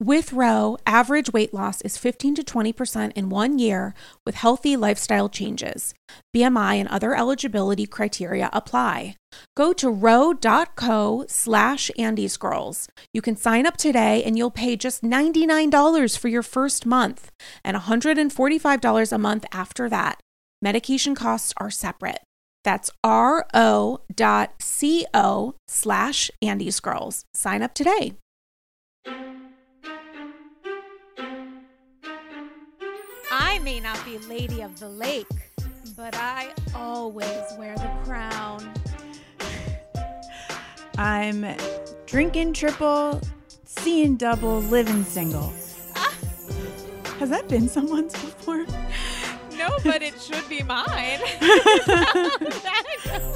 With Ro, average weight loss is 15 to 20% in one year with healthy lifestyle changes. BMI and other eligibility criteria apply. Go to ro.co slash andyscrolls. You can sign up today and you'll pay just $99 for your first month and $145 a month after that. Medication costs are separate. That's ro.co slash andyscrolls. Sign up today. May not be Lady of the Lake, but I always wear the crown. I'm drinking triple, seeing double, living single. Has that been someone's before? No, but it should be mine.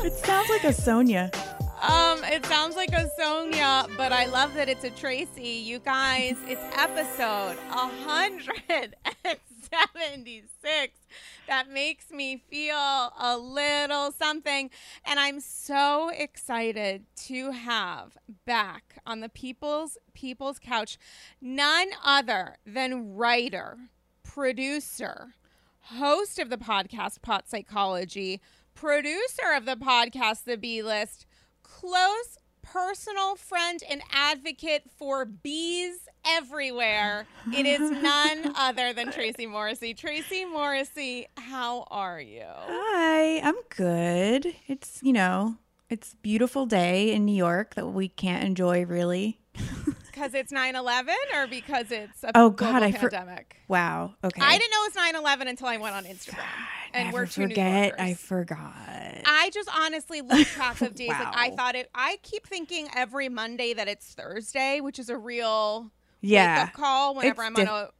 It sounds like a Sonia. um, it sounds like a Sonia, but I love that it's a Tracy. You guys, it's episode 176. That makes me feel a little something. And I'm so excited to have back on the People's People's Couch none other than writer, producer, host of the podcast Pot Psychology, producer of the podcast The B List, close personal friend and advocate for bees everywhere. It is none other than Tracy Morrissey. Tracy Morrissey, how are you? Hi, I'm good. It's, you know, it's a beautiful day in New York that we can't enjoy really. Because it's 9 11 or because it's a Oh, God, I for- pandemic? Wow. Okay. I didn't know it was 9 11 until I went on Instagram. and we're two New forget. I forgot. I just honestly lose track of days. Like I thought it. I keep thinking every Monday that it's Thursday, which is a real yeah. wake up call whenever It's I'm diff- on a right.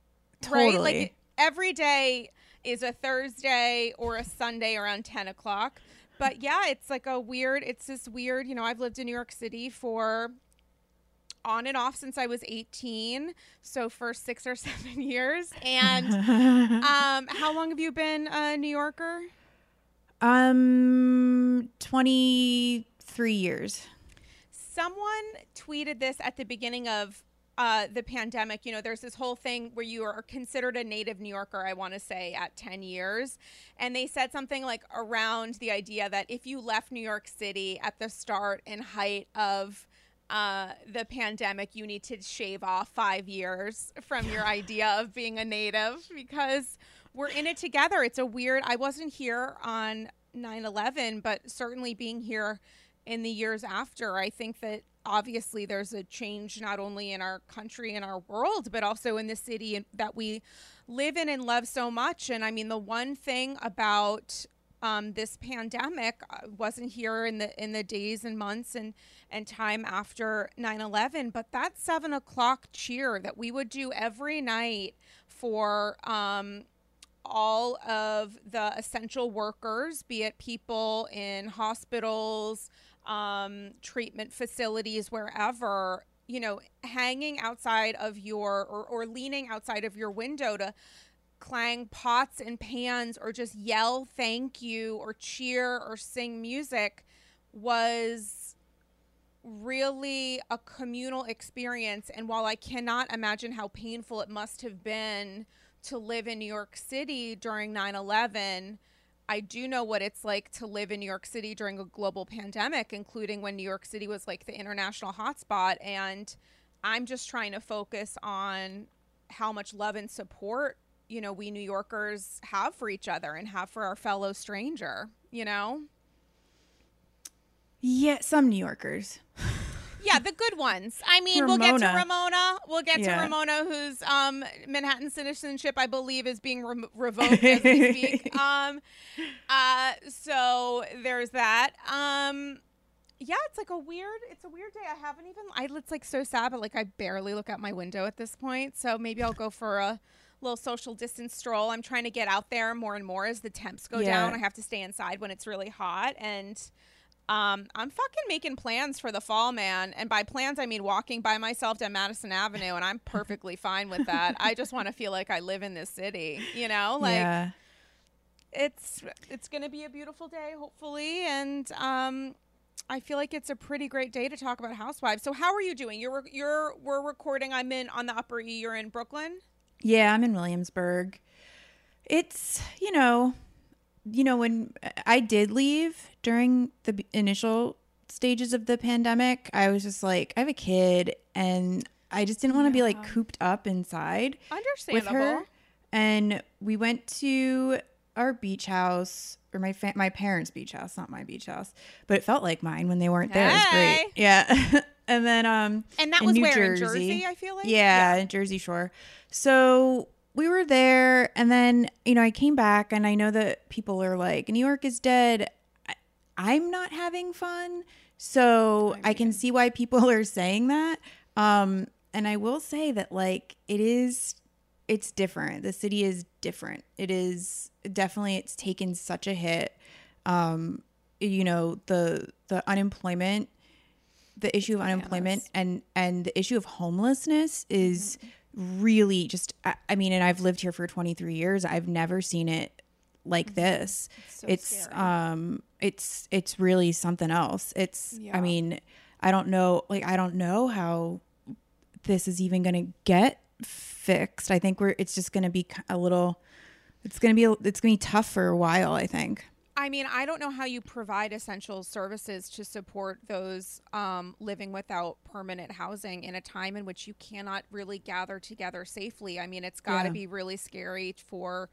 Like totally. every day is a Thursday or a Sunday around ten o'clock. But yeah, it's like a weird. It's this weird. You know, I've lived in New York City for on and off since I was 18, so for six or seven years. And um, how long have you been a New Yorker? um, 23 years. Someone tweeted this at the beginning of uh, the pandemic. You know, there's this whole thing where you are considered a native New Yorker, I want to say, at 10 years. And they said something like around the idea that if you left New York City at the start and height of uh, the pandemic, you need to shave off five years from your idea of being a native because we're in it together. It's a weird, I wasn't here on 9 11, but certainly being here in the years after, I think that obviously there's a change not only in our country and our world, but also in the city that we live in and love so much. And I mean, the one thing about um, this pandemic uh, wasn't here in the in the days and months and and time after 9-11 but that seven o'clock cheer that we would do every night for um, all of the essential workers, be it people in hospitals, um, treatment facilities, wherever, you know, hanging outside of your or, or leaning outside of your window to clang pots and pans or just yell thank you or cheer or sing music was really a communal experience. And while I cannot imagine how painful it must have been to live in New York City during 9 11, I do know what it's like to live in New York City during a global pandemic, including when New York City was like the international hotspot. And I'm just trying to focus on how much love and support, you know, we New Yorkers have for each other and have for our fellow stranger, you know? Yeah, some New Yorkers. Yeah, the good ones. I mean, we'll get to Ramona. Ramona. We'll get Yeah. to Ramona, whose um, Manhattan citizenship, I believe, is being re- revoked as we speak. Um, uh, so there's that. Um, yeah, it's like a weird. It's a weird day. I haven't even. I. It's like so sad, but like I barely look out my window at this point. So maybe I'll go for a little social distance stroll. I'm trying to get out there more and more as the temps go Yeah. down. I have to stay inside when it's really hot and. Um, I'm fucking making plans for the fall, man. And by plans, I mean walking by myself down Madison Avenue, and I'm perfectly fine with that. I just want to feel like I live in this city, you know? Like yeah. it's it's gonna be a beautiful day, hopefully, and um, I feel like it's a pretty great day to talk about housewives. So how are you doing? You're you're we're recording. I'm in on the Upper E. You're in Brooklyn. Yeah, I'm in Williamsburg. It's, you know, you know when I did leave during the initial stages of the pandemic, I was just like I have a kid and I just didn't want to be like cooped up inside with her. And we went to our beach house or my fa- my parents' beach house, not my beach house, but it felt like mine when they weren't there. It was great. Yeah. and then um And that was New where in Jersey. Jersey. I feel like yeah, in Jersey Shore. So we were there, and then you know I came back, and I know that people are like, New York is dead. I, I'm not having fun, so I, can see why people are saying that. Um, and I will say that like it is, it's different. The city is different. It is definitely it's taken such a hit. Um, you know the the unemployment the issue of unemployment and and the issue of homelessness is really just I, I mean and I've lived here for 23 years. I've never seen it like this. So it's um it's it's really something else. It's Yeah. I mean I don't know like I don't know how this is even going to get fixed. I think we're it's just going to be a little it's going to be it's going to be tough for a while I think I mean, I don't know how you provide essential services to support those um, living without permanent housing in a time in which you cannot really gather together safely. I mean, it's got to Yeah. be really scary for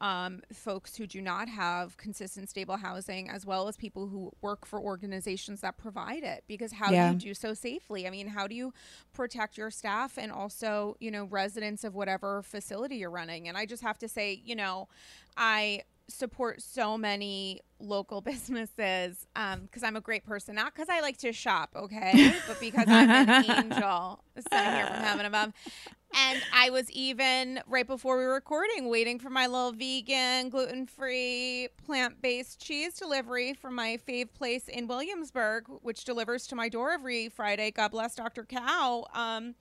um, folks who do not have consistent, stable housing, as well as people who work for organizations that provide it. Because how Yeah. do you do so safely? I mean, how do you protect your staff and also, you know, residents of whatever facility you're running? And I just have to say, you know, I support so many local businesses because I'm a great person, not because I like to shop, okay, but because I'm an angel sent here from heaven above. And I was even right before we were recording, waiting for my little vegan, gluten free, plant based cheese delivery from my fave place in Williamsburg, which delivers to my door every Friday. God bless Dr. Cow. Um,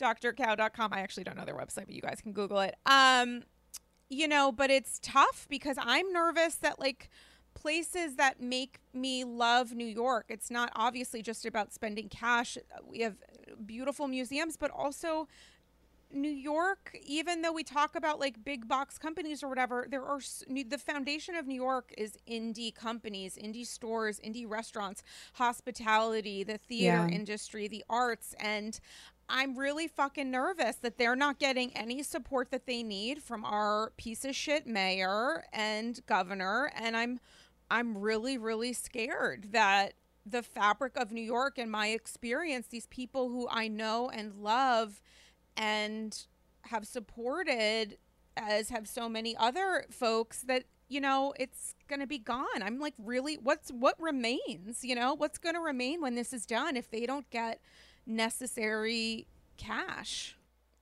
drcow.com. I actually don't know their website, but you guys can Google it. Um, you know, but it's tough because I'm nervous that like places that make me love New York, it's not obviously just about spending cash. We have beautiful museums, but also New York, even though we talk about like big box companies or whatever, there are the foundation of New York is indie companies, indie stores, indie restaurants, hospitality, the theater Yeah. industry, the arts. And I'm really fucking nervous that they're not getting any support that they need from our piece of shit mayor and governor. And I'm, I'm really, really scared that the fabric of New York and my experience, these people who I know and love and have supported, as have so many other folks, that you know it's going to be gone. I'm like, really, what's what remains? You know, what's going to remain when this is done if they don't get necessary cash?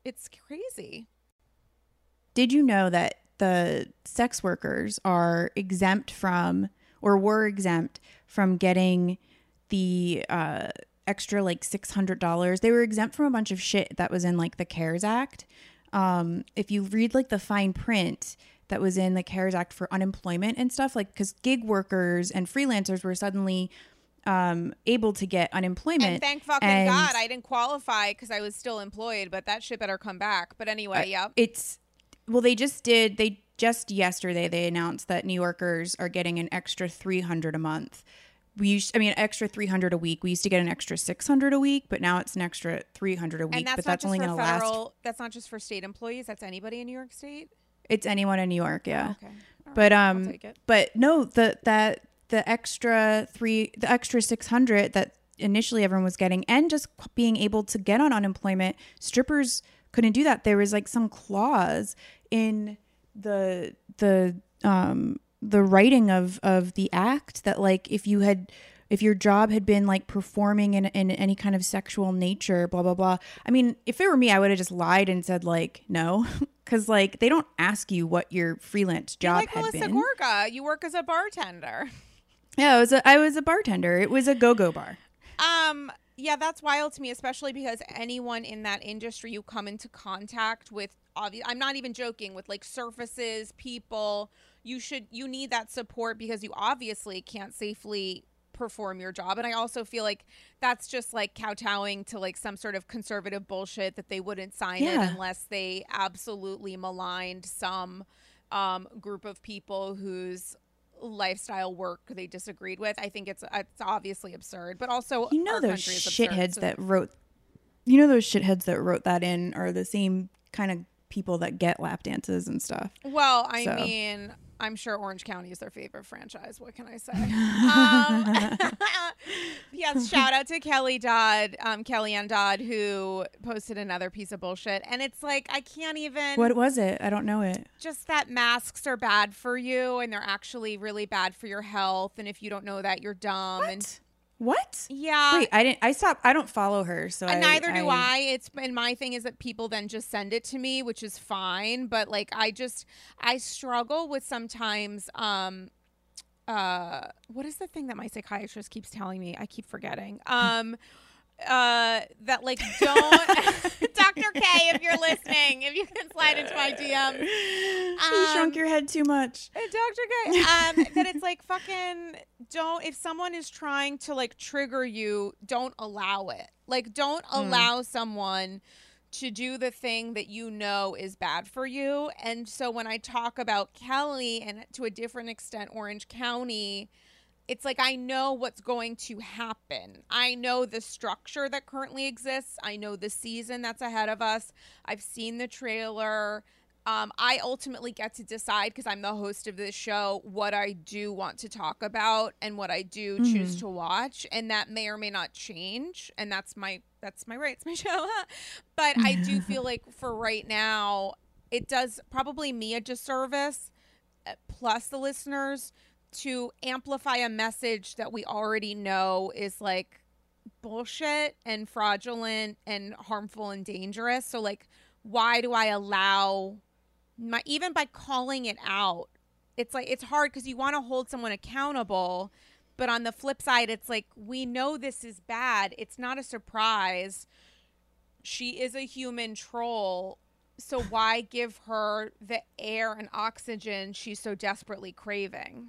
It's crazy. Did you know that the sex workers are exempt from, or were exempt from getting the uh, extra like $600? They were exempt from a bunch of shit that was in like the CARES Act. Um, if you read like the fine print that was in the CARES Act for unemployment and stuff, like because gig workers and freelancers were suddenly um, able to get unemployment. And thank fucking and- God I didn't qualify because I was still employed, but that shit better come back. But anyway, Uh, yep. It's well, they just did. They just yesterday they announced that New Yorkers are getting an extra 300 a month. We used, I mean, extra 300 a week. We used to get an extra 600 a week, but now it's an extra 300 a week. and that's but not that's just only going to last. federal. That's not just for state employees. That's anybody in New York State. It's anyone in New York, yeah. Okay. All But right, um, but no, the that the extra three, the extra 600 that initially everyone was getting, and just being able to get on unemployment, strippers couldn't do that. There was like some clause in the the um the writing of of the act that like if you had if your job had been like performing in, in any kind of sexual nature blah blah blah i mean if it were me i would have just lied and said like no because like they don't ask you what your freelance job You're like had Melissa been Gorga. You work as a bartender. yeah, I was a, I was a bartender. It was a go-go bar. Um, yeah, that's wild to me, especially because anyone in that industry you come into contact with, obvious. I'm not even joking with like surfaces, people. You should you need that support because you obviously can't safely perform your job. And I also feel like that's just like kowtowing to like some sort of conservative bullshit that they wouldn't sign it unless they absolutely maligned some um, group of people whose lifestyle work they disagreed with. I think it's it's obviously absurd, but also You know those absurd, shitheads so- that wrote. You know those shitheads that wrote that in are the same kind of people that get lap dances and stuff. Well, I So. mean, I'm sure Orange County is their favorite franchise. What can I say? um, yes, shout out to Kelly Dodd, um, Kellyanne Dodd, who posted another piece of bullshit, and it's like I can't even. What was it? I don't know it. just that masks are bad for you and they're actually really bad for your health and if you don't know that you're dumb and What? Yeah Wait, I didn't. I stopped. I don't follow her, so and I, neither do I. It's and my thing is that people then just send it to me, which is fine. But like I just I struggle with sometimes um uh what is the thing that my psychiatrist keeps telling me? I keep forgetting. Um uh that like don't Dr. K if you're listening, if you can slide into my you Um, shrunk your head too much. Dr. K. Um, that it's like fucking don't if someone is trying to like trigger you, don't allow it. Like don't allow someone to do the thing that you know is bad for you. And so when I talk about Kelly and to a different extent Orange County, it's like I know what's going to happen. I know the structure that currently exists. I know the season that's ahead of us. I've seen the trailer. Um, I ultimately get to decide because I'm the host of this show what I do want to talk about and what I do choose to watch, and that may or may not change. And that's my that's my right. It's my show. but I do feel like for right now, it does probably me a disservice, uh, plus the listeners, to amplify a message that we already know is like bullshit and fraudulent and harmful and dangerous. So like why do I allow my even by calling it out, it's like it's hard because you want to hold someone accountable, but on the flip side, it's like we know this is bad. It's not a surprise. She is a human troll. So why give her the air and oxygen she's so desperately craving?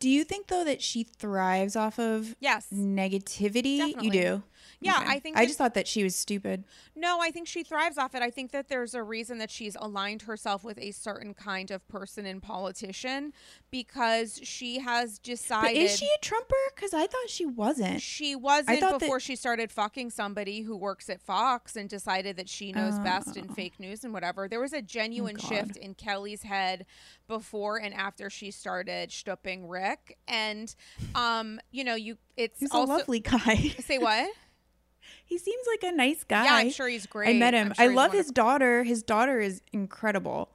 Do you think though that she thrives off of Yes. negativity? Definitely. You do. Yeah, Okay. I think I just thought that she was stupid. No, I think she thrives off it. I think that there's a reason that she's aligned herself with a certain kind of person and politician because she has decided But is she a Trumper? Because I thought she wasn't. she wasn't thought that- before she started fucking somebody who works at Fox and decided that she knows best in fake news and whatever. There was a genuine Oh, shift in Kelly's head before and after she started stooping Rick. And um, you know, you it's He's also a lovely guy. say what? he seems like a nice guy. Yeah, I'm sure he's great. I met him. I'm sure I love his daughter. His daughter is incredible.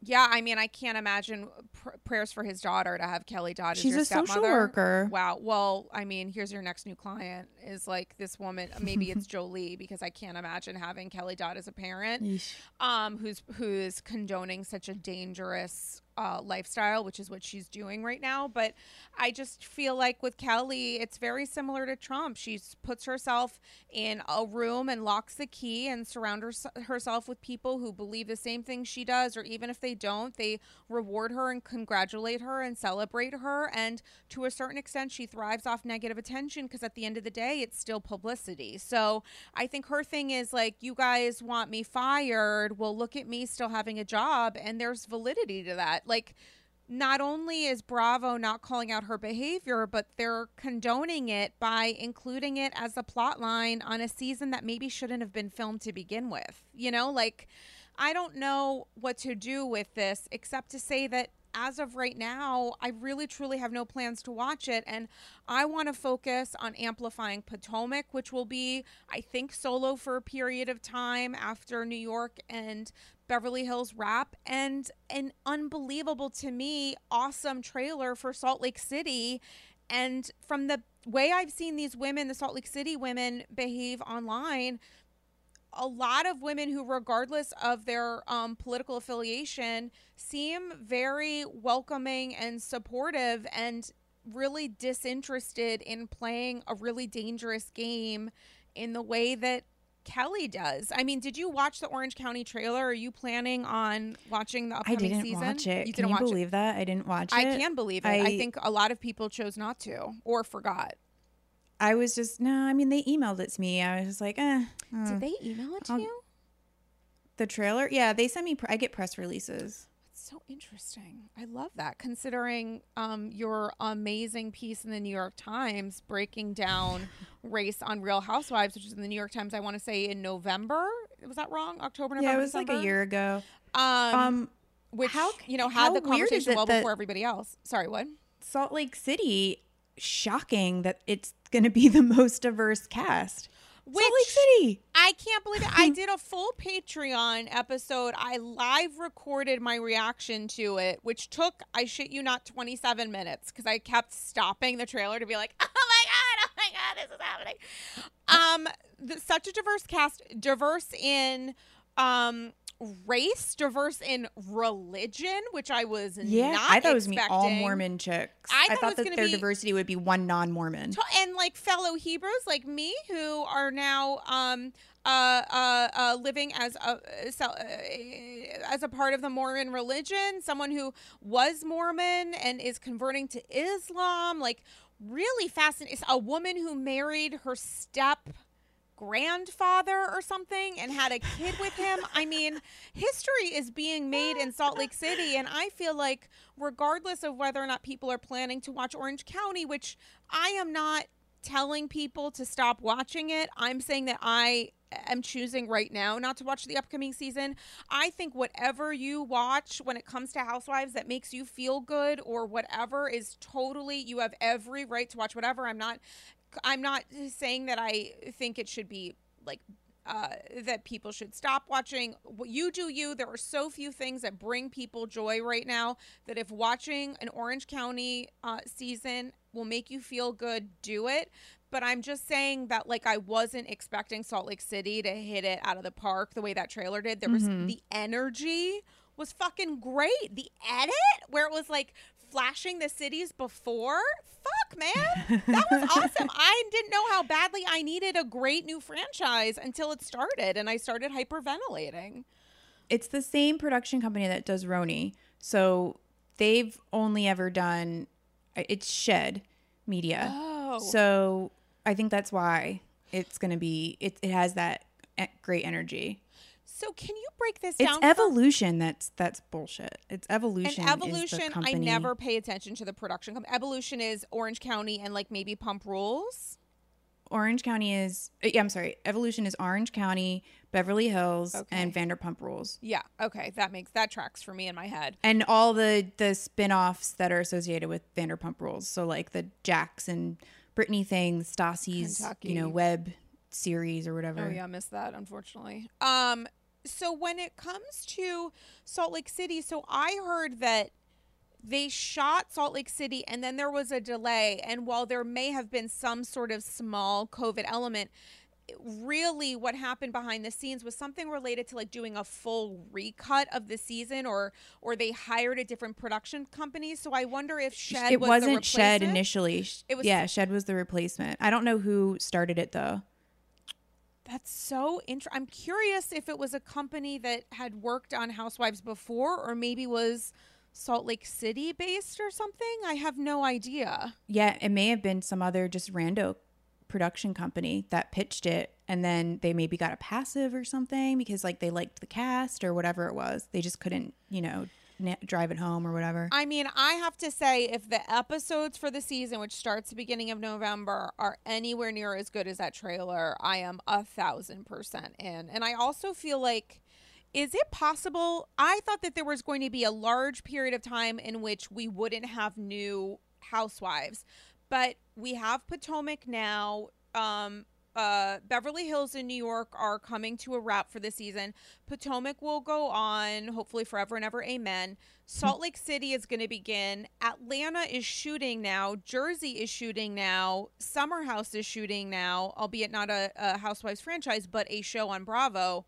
Yeah, I mean, I can't imagine pr- prayers for his daughter to have Kelly Dodd as She's your a social worker. Wow. Well, I mean, here's your next new client is like this woman. Maybe it's Jolie because I can't imagine having Kelly Dodd as a parent, Yeesh. um, who's who's condoning such a dangerous uh, lifestyle, which is what she's doing right now. But I just feel like with Kelly, it's very similar to Trump. She puts herself in a room and locks the key and surrounds her, herself with people who believe the same thing she does, or even if they don't, they reward her and congratulate her and celebrate her. And to a certain extent, she thrives off negative attention because at the end of the day, it's still publicity. So I think her thing is like, you guys want me fired. Well, look at me still having a job. And there's validity to that like not only is Bravo not calling out her behavior, but they're condoning it by including it as a plot line on a season that maybe shouldn't have been filmed to begin with. You know, like I don't know what to do with this except to say that as of right now, I really truly have no plans to watch it. And I want to focus on amplifying Potomac, which will be, I think, solo for a period of time after New York and Beverly Hills wrap and an unbelievable to me awesome trailer for Salt Lake City. And from the way I've seen these women the Salt Lake City women behave online a lot of women who regardless of their um, political affiliation seem very welcoming and supportive and really disinterested in playing a really dangerous game in the way that Kelly does. I mean, did you watch the Orange County trailer? Are you planning on watching the upcoming season? I didn't season? watch it. You can you believe it? that? I didn't watch it. I can believe it. I, I- think a lot of people chose not to or forgot. I was just no. I mean, they emailed it to me. I was just like, eh. uh, Did they email it to I'll- you? the trailer? Yeah, they send me. Pr- I get press releases. So interesting. I love that. Considering um, your amazing piece in the New York Times breaking down race on Real Housewives, which is in the New York Times, I want to say in November. Was that wrong? October, November. yeah, it was like a year ago. Um, Um, which how- you know had the conversation well before everybody else. Sorry, what? Salt Lake City. Shocking that it's going to be the most diverse cast. Salt Lake Which- City. I can't believe it. I did a full Patreon episode. I live recorded my reaction to it, which took, I shit you not, 27 minutes because I kept stopping the trailer to be like, oh my God, oh my God, this is happening. Um, the, such a diverse cast, diverse in um, race, diverse in religion, which I was Yeah, not I thought it was me all. Mormon chicks. I I thought it thought, that their diversity would be one non-Mormon. To- and like fellow Hebrews like me who are now um uh uh, uh living as a uh, as a part of the Mormon religion, someone who was Mormon and is converting to Islam, like really fascinating. It's a woman who married her step grandfather or something and had a kid with him. I mean, history is being made in Salt Lake City and I feel like regardless of whether or not people are planning to watch Orange County, which I am not telling people to stop watching it. I'm saying that I am choosing right now not to watch the upcoming season. I think whatever you watch when it comes to Housewives that makes you feel good or whatever is totally you have every right to watch whatever. I'm not I'm not saying that I think it should be like uh, that people should stop watching. What You do you. There are so few things that bring people joy right now that if watching an Orange County uh, season will make you feel good, do it. But I'm just saying that like I wasn't expecting Salt Lake City to hit it out of the park the way that trailer did. There was the energy was fucking great. The edit where it was like flashing the cities before. Fuck, man. That was awesome. I didn't know how badly I needed a great new franchise until it started and I started hyperventilating. It's the same production company that does RHONY. So they've only ever done uh, it's Shed Media. Oh. So I think that's why it's going to be it, it has that great energy. So can you break this It's down? It's evolution that's that's bullshit. It's evolution. And Evolution, I never pay attention to the production company. Evolution is Orange County and like maybe Pump Rules. Orange County is uh, yeah, I'm sorry. Evolution is Orange County, Beverly Hills, Okay. and Vanderpump Rules. Yeah, okay, that makes that tracks for me in my head. And all the the spin-offs that are associated with Vanderpump Rules. So like the Jax and Brittany thing, Stassi's, you know, web series or whatever. Oh yeah, I missed that unfortunately. Um so when it comes to Salt Lake City, so I heard that they shot Salt Lake City and then there was a delay and while there may have been some sort of small COVID element, really what happened behind the scenes was something related to like doing a full recut of the season or or they hired a different production company so i wonder if shed it was wasn't the Shed initially. It was- yeah, Shed was the replacement. I don't know who started it though. That's so interesting. I'm curious if it was a company that had worked on Housewives before or maybe was Salt Lake City based or something. I have no idea. Yeah, it may have been some other just rando production company that pitched it and then they maybe got a passive or something because like they liked the cast or whatever it was. They just couldn't, you know, na- drive it home or whatever. I mean, I have to say, if the episodes for the season, which starts the beginning of November, are anywhere near as good as that trailer, I am a thousand percent in. And I also feel like, is it possible? I thought that there was going to be a large period of time in which we wouldn't have new housewives, but we have Potomac now. Um, uh, Beverly Hills and New York are coming to a wrap for the season. Potomac will go on, hopefully forever and ever. Amen. Salt Lake City is going to begin. Atlanta is shooting now. Jersey is shooting now. Summer House is shooting now, albeit not a, a Housewives franchise, but a show on Bravo.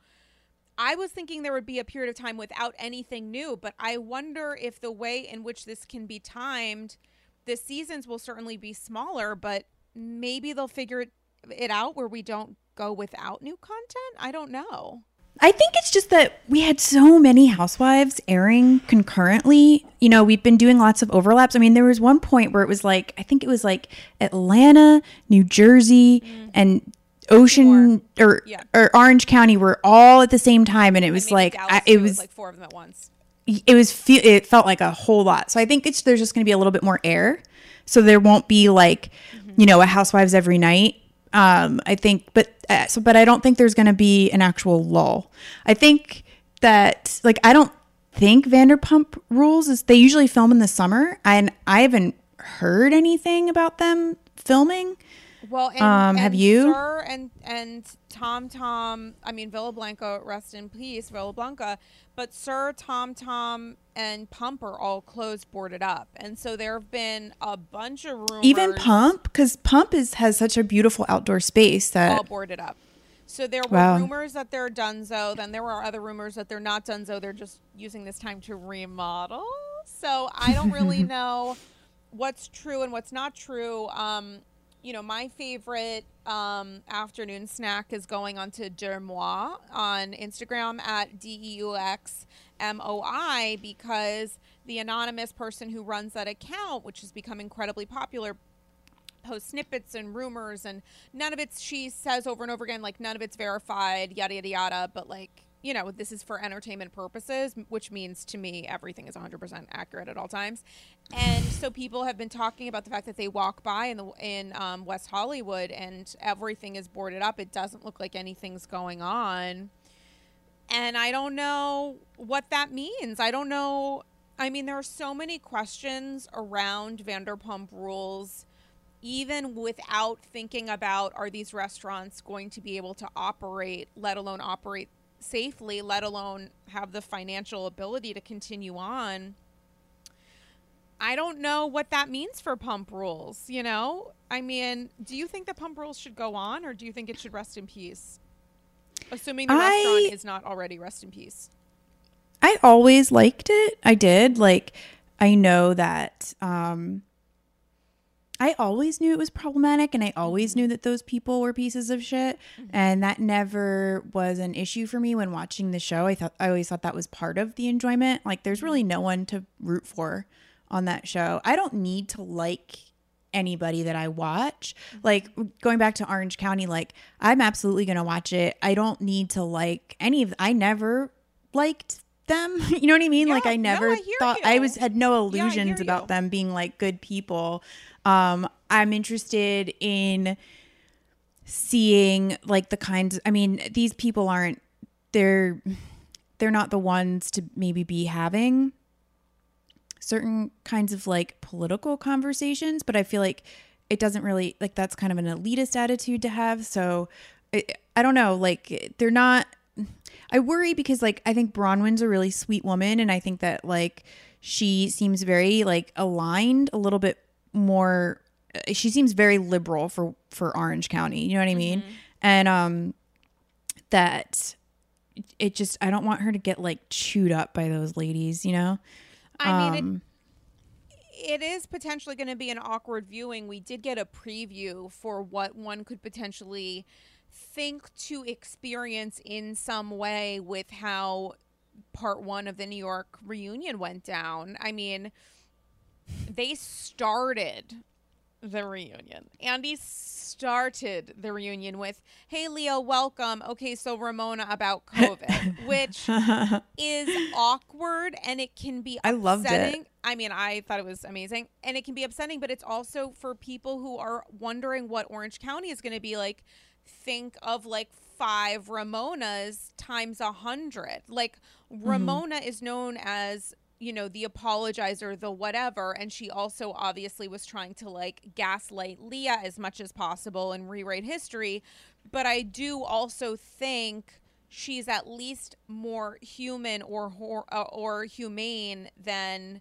I was thinking there would be a period of time without anything new, but I wonder if the way in which this can be timed, the seasons will certainly be smaller, but maybe they'll figure it, it out where we don't go without new content. I don't know. I think it's just that we had so many housewives airing concurrently. You know, we've been doing lots of overlaps. I mean, there was one point where it was like, I think it was like Atlanta, New Jersey, mm-hmm. and Ocean or Yeah. or Orange County were all at the same time, and it was like I, it was like four of them at once. it was fe- it felt like a whole lot. So I think it's there's just going to be a little bit more air. So there won't be like, mm-hmm. you know, a housewives every night. Um I think but uh, so but I don't think there's going to be an actual lull. I think that like I don't think Vanderpump Rules is they usually film in the summer and I haven't heard anything about them filming. Well, and, Um, have you? SUR and and Tom Tom, I mean Villa Blanca, rest in peace, Villa Blanca. But SUR Tom Tom and Pump are all closed, boarded up, and so there have been a bunch of rumors. Even Pump cuz Pump is has such a beautiful outdoor space that all boarded up. So there were Wow. rumors that they're donezo. Then there were other rumors that they're not donezo. They're just using this time to remodel. So I don't really know what's true and what's not true. Um, you know, my favorite um, afternoon snack is going on to Deuxmoi on Instagram at D E U X M O I because the anonymous person who runs that account, which has become incredibly popular, post snippets and rumors and none of it's she says over and over again like none of it's verified yada yada yada but like you know this is for entertainment purposes which means to me everything is 100% accurate at all times and so people have been talking about the fact that they walk by in the in um, west hollywood and everything is boarded up it doesn't look like anything's going on and I don't know what that means. I don't know. I mean, there are so many questions around Vanderpump Rules, even without thinking about are these restaurants going to be able to operate, let alone operate safely, let alone have the financial ability to continue on. I don't know what that means for Pump Rules, you know? I mean, do you think that Pump Rules should go on or do you think it should rest in peace? Assuming the I- restaurant is not already rest in peace. I always liked it. I did. Like I know that um I always knew it was problematic and I always mm-hmm. knew that those people were pieces of shit mm-hmm. and that never was an issue for me when watching the show. I thought I always thought that was part of the enjoyment. Like there's really mm-hmm. no one to root for on that show. I don't need to like anybody that I watch. Like going back to Orange County, like I'm absolutely gonna watch it. I don't need to like any of. I never liked them. you know what I mean? like Yeah, I no, never I hear thought I was had no illusions hear about you. them being like good people. Um, I'm interested in seeing like the kinds. I mean, these people aren't. They're they're not the ones to maybe be having certain kinds of like political conversations, but I feel like it doesn't really like that's kind of an elitist attitude to have. So I, I don't know, like they're not. I worry because like I think Braunwyn's a really sweet woman, and I think that like she seems very like aligned a little bit more. uh, She seems very liberal for for Orange County. You know what I mean? and um that it just I don't want her to get like chewed up by those ladies, you know. I mean, Um, it, it is potentially going to be an awkward viewing. We did get a preview for what one could potentially think to experience in some way with how part one of the New York reunion went down. I mean, they started the reunion. Andy started the reunion with, "Hey Leo, welcome." Okay, so Ramona about COVID, which is awkward and it can be I loved it. I mean, I thought it was amazing and it can be upsetting, but it's also for people who are wondering what Orange County is going to be like. Think of like five Ramonas times a hundred. Like Mm-hmm. Ramona is known as you know the apologizer the whatever and she also obviously was trying to like gaslight leah as much as possible and rewrite history. But i do also think she's at least more human or hor- uh, or humane than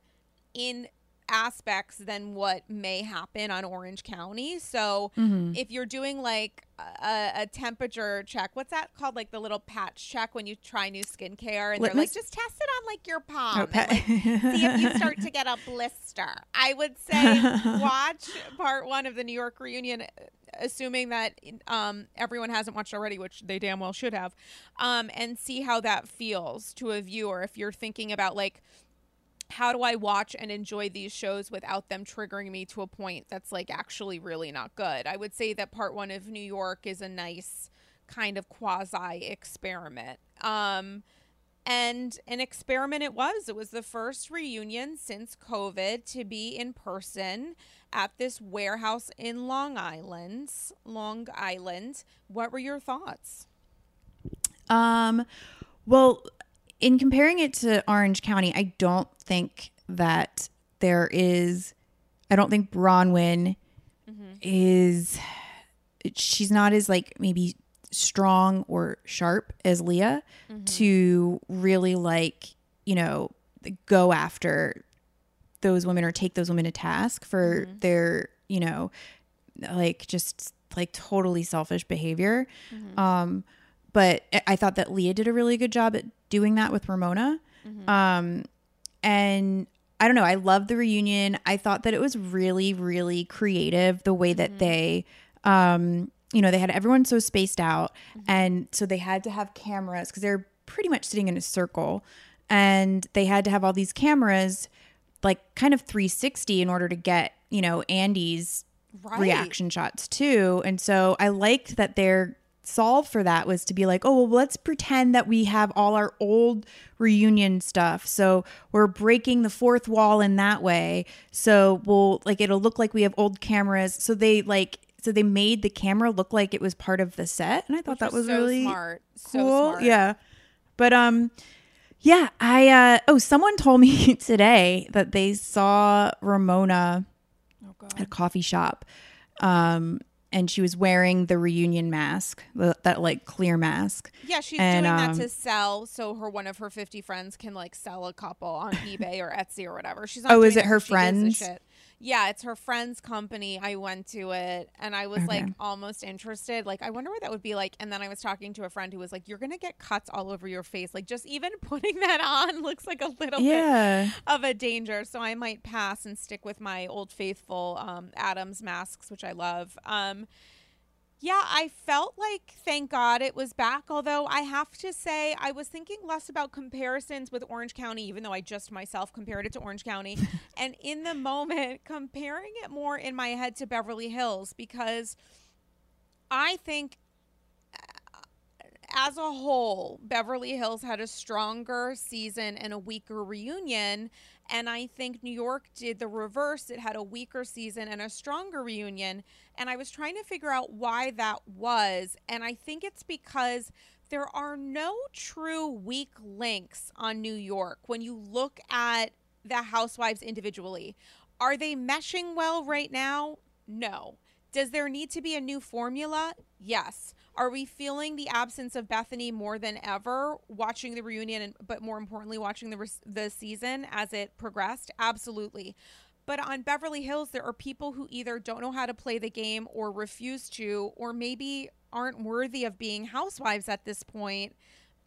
in aspects than what may happen on Orange County. So Mm-hmm. if you're doing like a, a temperature check, what's that called? Like the little patch check when you try new skincare and they're like, just test it on like your palm. Oh, like, see if you start to get a blister. I would say watch part one of the New York reunion, assuming that um, everyone hasn't watched already, which they damn well should have, um, and see how that feels to a viewer. If you're thinking about like, how do I watch and enjoy these shows without them triggering me to a point that's like actually really not good? I would say that part one of New York is a nice kind of quasi experiment. Um, and an experiment it was. It was the first reunion since COVID to be in person at this warehouse in Long Island. Long Island. What were your thoughts? Um, well, in comparing it to Orange County, I don't think that there is. I don't think Braunwyn is. She's not as like maybe strong or sharp as Leah to really like you know go after those women or take those women to task for their you know like just like totally selfish behavior um but I- i thought that leah did a really good job at doing that with ramona. Um and i don't know i love the reunion. I thought that it was really really creative the way that they um you know they had everyone so spaced out and so they had to have cameras because they're pretty much sitting in a circle and they had to have all these cameras like kind of 360 in order to get you know andy's Right. reaction shots too. And so i liked that their solve for that was to be like oh well let's pretend that we have all our old reunion stuff so we're breaking the fourth wall in that way so we'll like it'll look like we have old cameras so they like so they made the camera look like it was part of the set and i thought Which that was so really smart. So cool. smart. Yeah. But um yeah, I uh oh someone told me today that they saw Ramona Oh at a coffee shop. Um and she was wearing the reunion mask, the, that like clear mask. Yeah, she's And, doing that um, to sell, so her one of her fifty friends can like sell a couple on eBay or Etsy or whatever. She's not Oh, is it her friends? Yeah, it's her friend's company. I went to it and I was like almost interested. Like, I wonder what that would be like. And then I was talking to a friend who was like, "You're gonna get cuts all over your face. Like, just even putting that on looks like a little bit Yeah. of a danger. So I might pass and stick with my old faithful um, Adams masks, which I love. Um, yeah, I felt like thank God it was back. Although I have to say, I was thinking less about comparisons with Orange County, even though I just myself compared it to Orange County. and in the moment, comparing it more in my head to Beverly Hills because I think as a whole, Beverly Hills had a stronger season and a weaker reunion. And I think New York did the reverse. It had a weaker season and a stronger reunion. And I was trying to figure out why that was. And I think it's because there are no true weak links on New York when you look at the housewives individually. Are they meshing well right now? No. Does there need to be a new formula? Yes. Are we feeling the absence of Bethany more than ever watching the reunion and but more importantly watching the the season as it progressed? Absolutely. But on Beverly Hills, there are people who either don't know how to play the game or refuse to, or maybe aren't worthy of being housewives at this point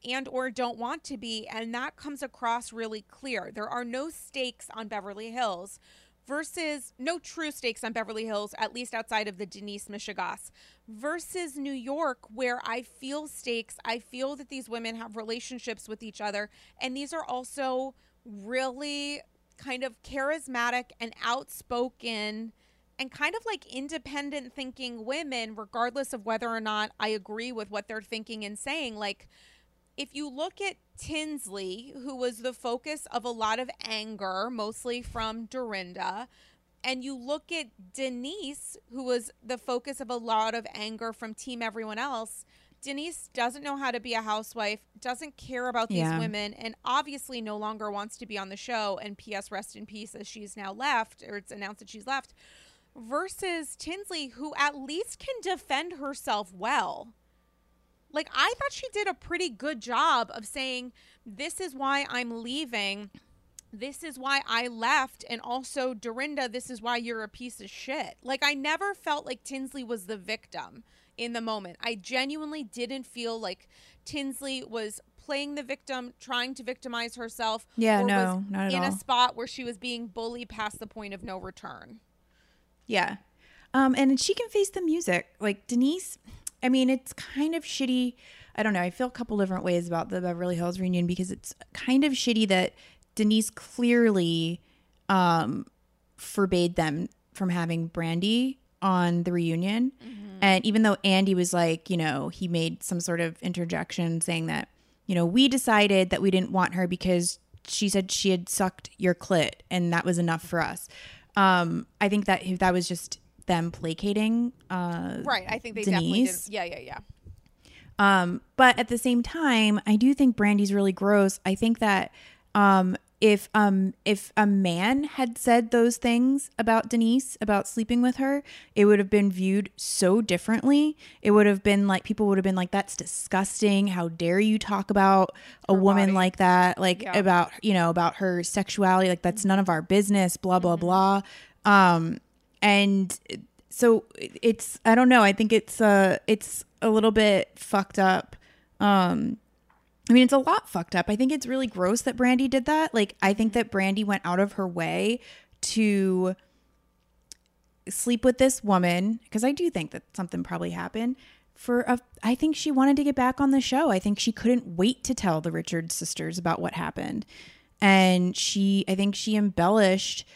and or don't want to be and that comes across really clear there are no stakes on beverly hills versus no true stakes on beverly hills at least outside of the denise mishegas versus new york where i feel stakes i feel that these women have relationships with each other and these are also really kind of charismatic and outspoken and kind of like independent thinking women, regardless of whether or not I agree with what they're thinking and saying. Like, if you look at Tinsley, who was the focus of a lot of anger, mostly from Dorinda, and you look at Denise, who was the focus of a lot of anger from Team Everyone Else, Denise doesn't know how to be a housewife, doesn't care about these Yeah. women, and obviously no longer wants to be on the show. And P.S. Rest in peace, as she's now left, or it's announced that she's left. Versus Tinsley, who at least can defend herself well. Like, I thought she did a pretty good job of saying, This is why I'm leaving. This is why I left. And also, Dorinda, this is why you're a piece of shit. Like, I never felt like Tinsley was the victim in the moment. I genuinely didn't feel like Tinsley was playing the victim, trying to victimize herself. Yeah, or no, was not at in all. a spot where she was being bullied past the point of no return. Yeah. Um, and she can face the music. Like Denise, I mean, it's kind of shitty. I don't know. I feel a couple different ways about the Beverly Hills reunion because it's kind of shitty that Denise clearly um, forbade them from having Brandi on the reunion. And even though Andy was like, you know, he made some sort of interjection saying that, you know, we decided that we didn't want her because she said she had sucked your clit and that was enough for us. Um, I think that that was just them placating. Uh, Right. I think they Denise? definitely did. Yeah, yeah, yeah. um, but at the same time, I do think Brandi's really gross. I think that um, if um if a man had said those things about Denise about sleeping with her, it would have been viewed so differently. It would have been like people would have been like, "That's disgusting. How dare you talk about a woman body. like that? Like Yeah. about you know about her sexuality? Like that's none of our business." Blah blah blah. Um, and so it's I don't know. I think it's uh it's a little bit fucked up. Um I mean it's a lot fucked up. I think it's really gross that Brandi did that. Like I think that Brandi went out of her way to sleep with this woman because I do think that something probably happened for a I think she wanted to get back on the show. I think she couldn't wait to tell the Richards sisters about what happened. And she I think she embellished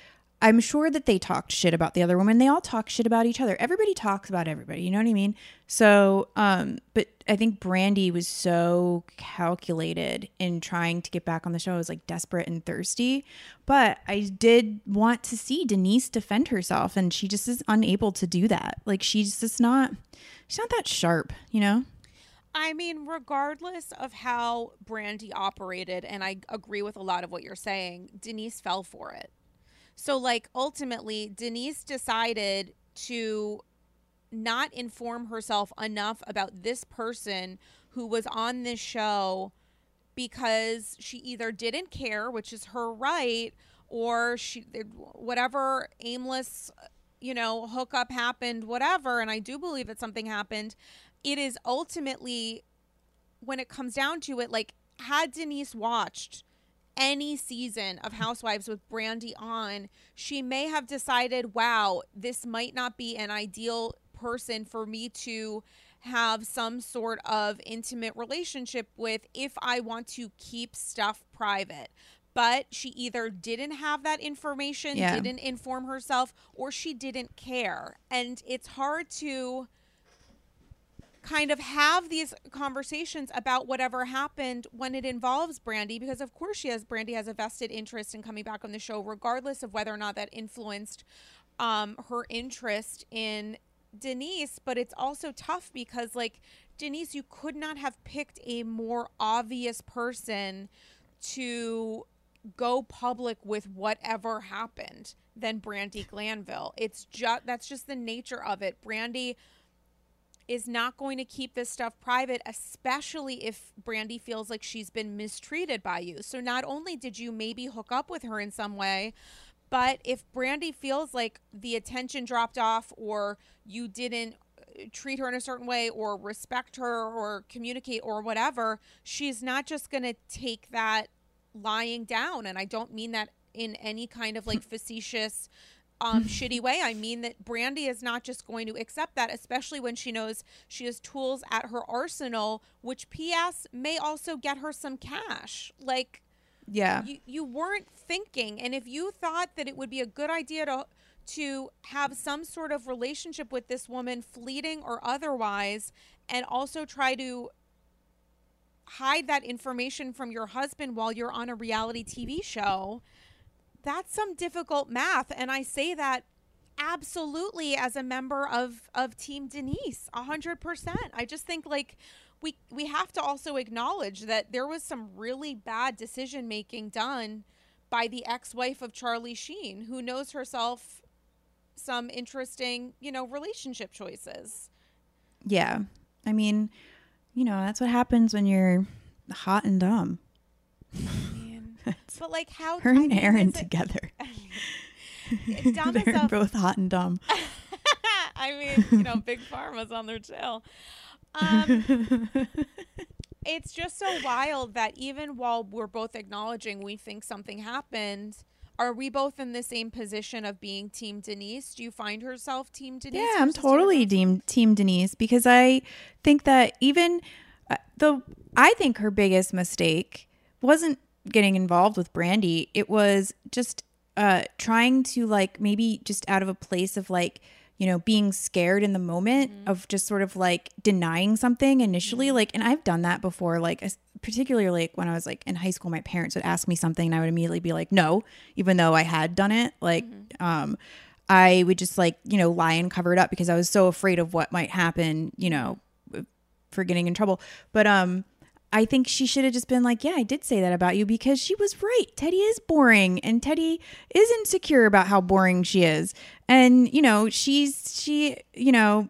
I'm sure that they talked shit about the other woman. They all talk shit about each other. Everybody talks about everybody. You know what I mean? So, um, but I think Brandi was so calculated in trying to get back on the show. I was like desperate and thirsty. But I did want to see Denise defend herself, and she just is unable to do that. Like she's just not, she's not that sharp, you know? I mean, regardless of how Brandi operated, and I agree with a lot of what you're saying, Denise fell for it. So, like, ultimately, Denise decided to not inform herself enough about this person who was on this show because she either didn't care, which is her right, or she, whatever aimless, you know, hookup happened, whatever. And I do believe that something happened. It is ultimately, when it comes down to it, like, had Denise watched any season of Housewives with Brandi on, she may have decided, wow, this might not be an ideal person for me to have some sort of intimate relationship with if I want to keep stuff private. But she either didn't have that information, Yeah. didn't inform herself, or she didn't care. And it's hard to kind of have these conversations about whatever happened when it involves Brandi because of course she has Brandi has a vested interest in coming back on the show regardless of whether or not that influenced um her interest in Denise. But it's also tough because like Denise you could not have picked a more obvious person to go public with whatever happened than Brandi Glanville. It's just that's just the nature of it. Brandi is not going to keep this stuff private, especially if Brandi feels like she's been mistreated by you. So not only did you maybe hook up with her in some way, But if Brandi feels like the attention dropped off or you didn't uh, treat her in a certain way or respect her or communicate or whatever, she's not just going to take that lying down. And I don't mean that in any kind of like facetious um, shitty way. I mean that Brandi is not just going to accept that, especially when she knows she has tools at her arsenal, which P.S. may also get her some cash. Like, Yeah. you, you weren't thinking, and if you thought that it would be a good idea to to have some sort of relationship with this woman, fleeting or otherwise, and also try to hide that information from your husband while you're on a reality TV show, that's some difficult math. And I say that absolutely as a member of of Team Denise, a hundred percent. I just think like we we have to also acknowledge that there was some really bad decision making done by the ex-wife of Charlie Sheen, who knows herself some interesting, you know, relationship choices. Yeah. I mean, you know, that's what happens when you're hot and dumb. But like how Her and Aaron together. dumb They're both hot and dumb. I mean, you know, Big Pharma's on their tail. Um, it's just so wild that even while we're both acknowledging we think something happened, are we both in the same position of being Team Denise? Do you find herself Team Denise? Yeah, I'm totally team team Denise because I think that even uh, the I think her biggest mistake wasn't getting involved with Brandi. It was just uh trying to like maybe just out of a place of like you know being scared in the moment of just sort of like denying something initially like and I've done that before like particularly like when I was like in high school my parents would ask me something and I would immediately be like no even though I had done it like um I would just like, you know, lie and cover it up because I was so afraid of what might happen, you know, for getting in trouble. But um I think she should have just been like, "Yeah, I did say that about you because she was right. Teddi is boring and Teddi is insecure about how boring she is." And, you know, she's she, you know,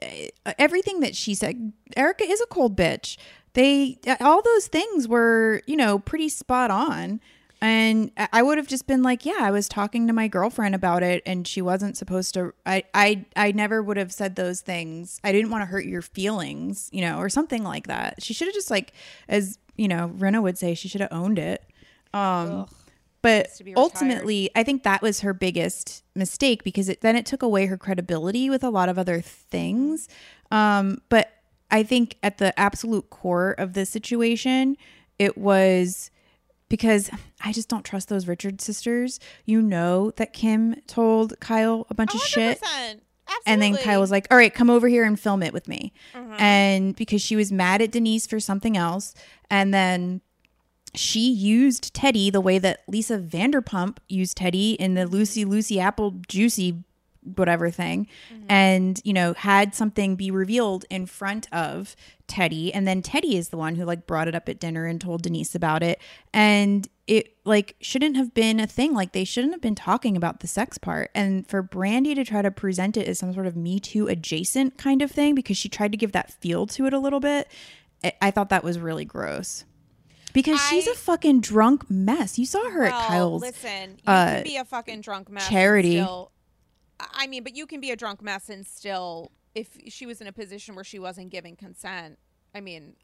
eh, everything that she said, Erica is a cold bitch. They all those things were, you know, pretty spot on. And I- would have just been like, yeah, I was talking to my girlfriend about it and she wasn't supposed to I I I never would have said those things. I didn't want to hurt your feelings, you know, or something like that. She should have just like as, you know, Rinna would say, she should have owned it. Um but be retired. ultimately, I think that was her biggest mistake because it, then it took away her credibility with a lot of other things. Um, but I think at the absolute core of this situation, it was because I just don't trust those Richard sisters. You know that Kim told Kyle a bunch of shit. Absolutely. And then Kyle was like, "All right, come over here and film it with me." Uh-huh. And because she was mad at Denise for something else, and then she used Teddi the way that Lisa Vanderpump used Teddi in the Lucy Lucy Apple Juicy whatever thing and you know had something be revealed in front of Teddi and then Teddi is the one who like brought it up at dinner and told Denise about it and it like shouldn't have been a thing like they shouldn't have been talking about the sex part and for Brandi to try to present it as some sort of me too adjacent kind of thing because she tried to give that feel to it a little bit I- I thought that was really gross because she's a fucking drunk mess. You saw her well, at Kyle's. Listen, you uh, can be a fucking drunk mess. charity. Still, I mean, but you can be a drunk mess and still, if she was in a position where she wasn't giving consent, I mean,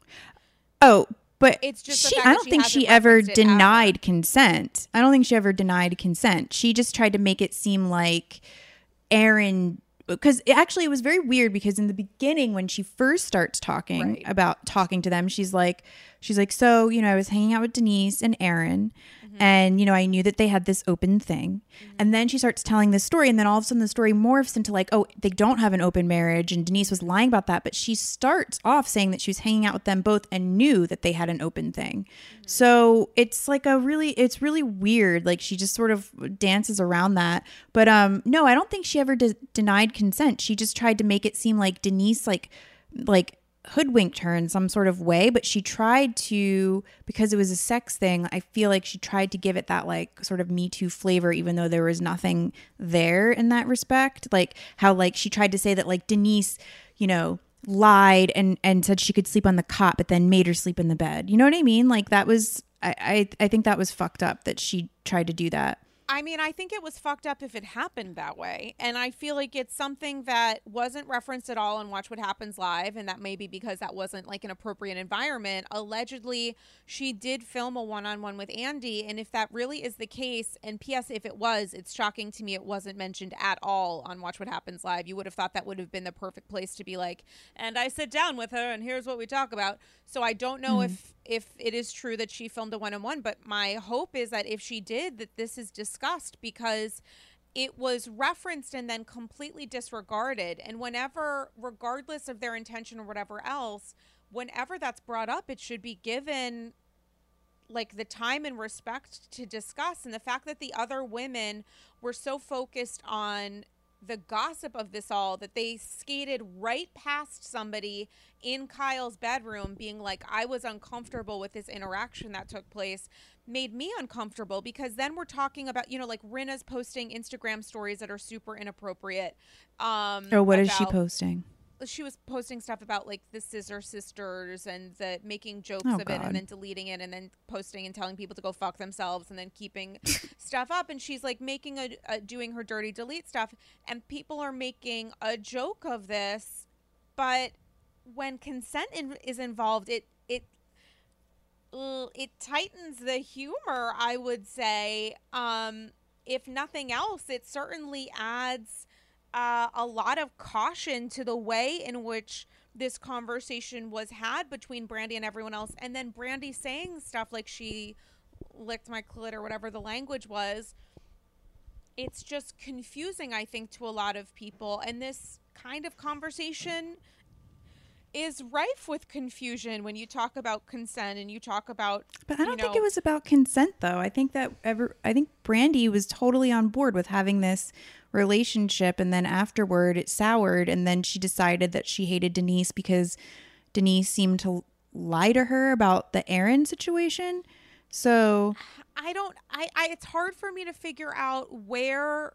Oh, but It's just she. I don't she think she ever referenced it ever. denied consent. I don't think she ever denied consent. She just tried to make it seem like Aaron. Because it actually, it was very weird because in the beginning, when she first starts talking Right. about talking to them, she's like, she's like, so you know, I was hanging out with Denise and Aaron, Mm-hmm. and you know, I knew that they had this open thing, and then she starts telling this story, and then all of a sudden the story morphs into like, oh, they don't have an open marriage, and Denise was lying about that, but she starts off saying that she was hanging out with them both and knew that they had an open thing. So it's like a really, it's really weird. Like she just sort of dances around that. But um, no, I don't think she ever de- denied consent. She just tried to make it seem like Denise, like, like hoodwinked her in some sort of way. But she tried to because it was a sex thing. I feel like she tried to give it that like sort of Me Too flavor, even though there was nothing there in that respect. Like how like she tried to say that like Denise, you know lied and and said she could sleep on the cot but then made her sleep in the bed you know what i mean like that was i i, I think that was fucked up that she tried to do that I mean, I think it was fucked up if it happened that way. And I feel like it's something that wasn't referenced at all on Watch What Happens Live. And that may be because that wasn't like an appropriate environment. Allegedly, she did film a one on one with Andy. And if that really is the case, and P.S., if it was, it's shocking to me it wasn't mentioned at all on Watch What Happens Live. You would have thought that would have been the perfect place to be like, and I sit down with her and here's what we talk about. So I don't know mm. if if it is true that she filmed a one on one, but my hope is that if she did, that this is discussed because it was referenced and then completely disregarded. And whenever, regardless of their intention or whatever else, whenever that's brought up, it should be given like the time and respect to discuss. And the fact that the other women were so focused on the gossip of this all that they skated right past somebody in Kyle's bedroom being like I was uncomfortable with this interaction that took place made me uncomfortable because then we're talking about you know like Rinna's posting Instagram stories that are super inappropriate um Oh what about, is she posting? she was posting stuff about like the scissor sisters and the making jokes oh, of God. it and then deleting it and then posting and telling people to go fuck themselves and then keeping stuff up and she's like making a, a, doing her dirty delete stuff and people are making a joke of this but when consent in, is involved it it tightens the humor i would say um if nothing else it certainly adds uh, a lot of caution to the way in which this conversation was had between Brandi and everyone else. And then Brandi saying stuff like she licked my clit or whatever the language was. It's just confusing, I think, to a lot of people. And this kind of conversation is rife with confusion when you talk about consent and you talk about. But I don't know, think it was about consent, though. I think that ever, I think Brandi was totally on board with having this relationship, and then afterward it soured, and then she decided that she hated Denise because Denise seemed to lie to her about the Aaron situation. So I don't. I. I it's hard for me to figure out where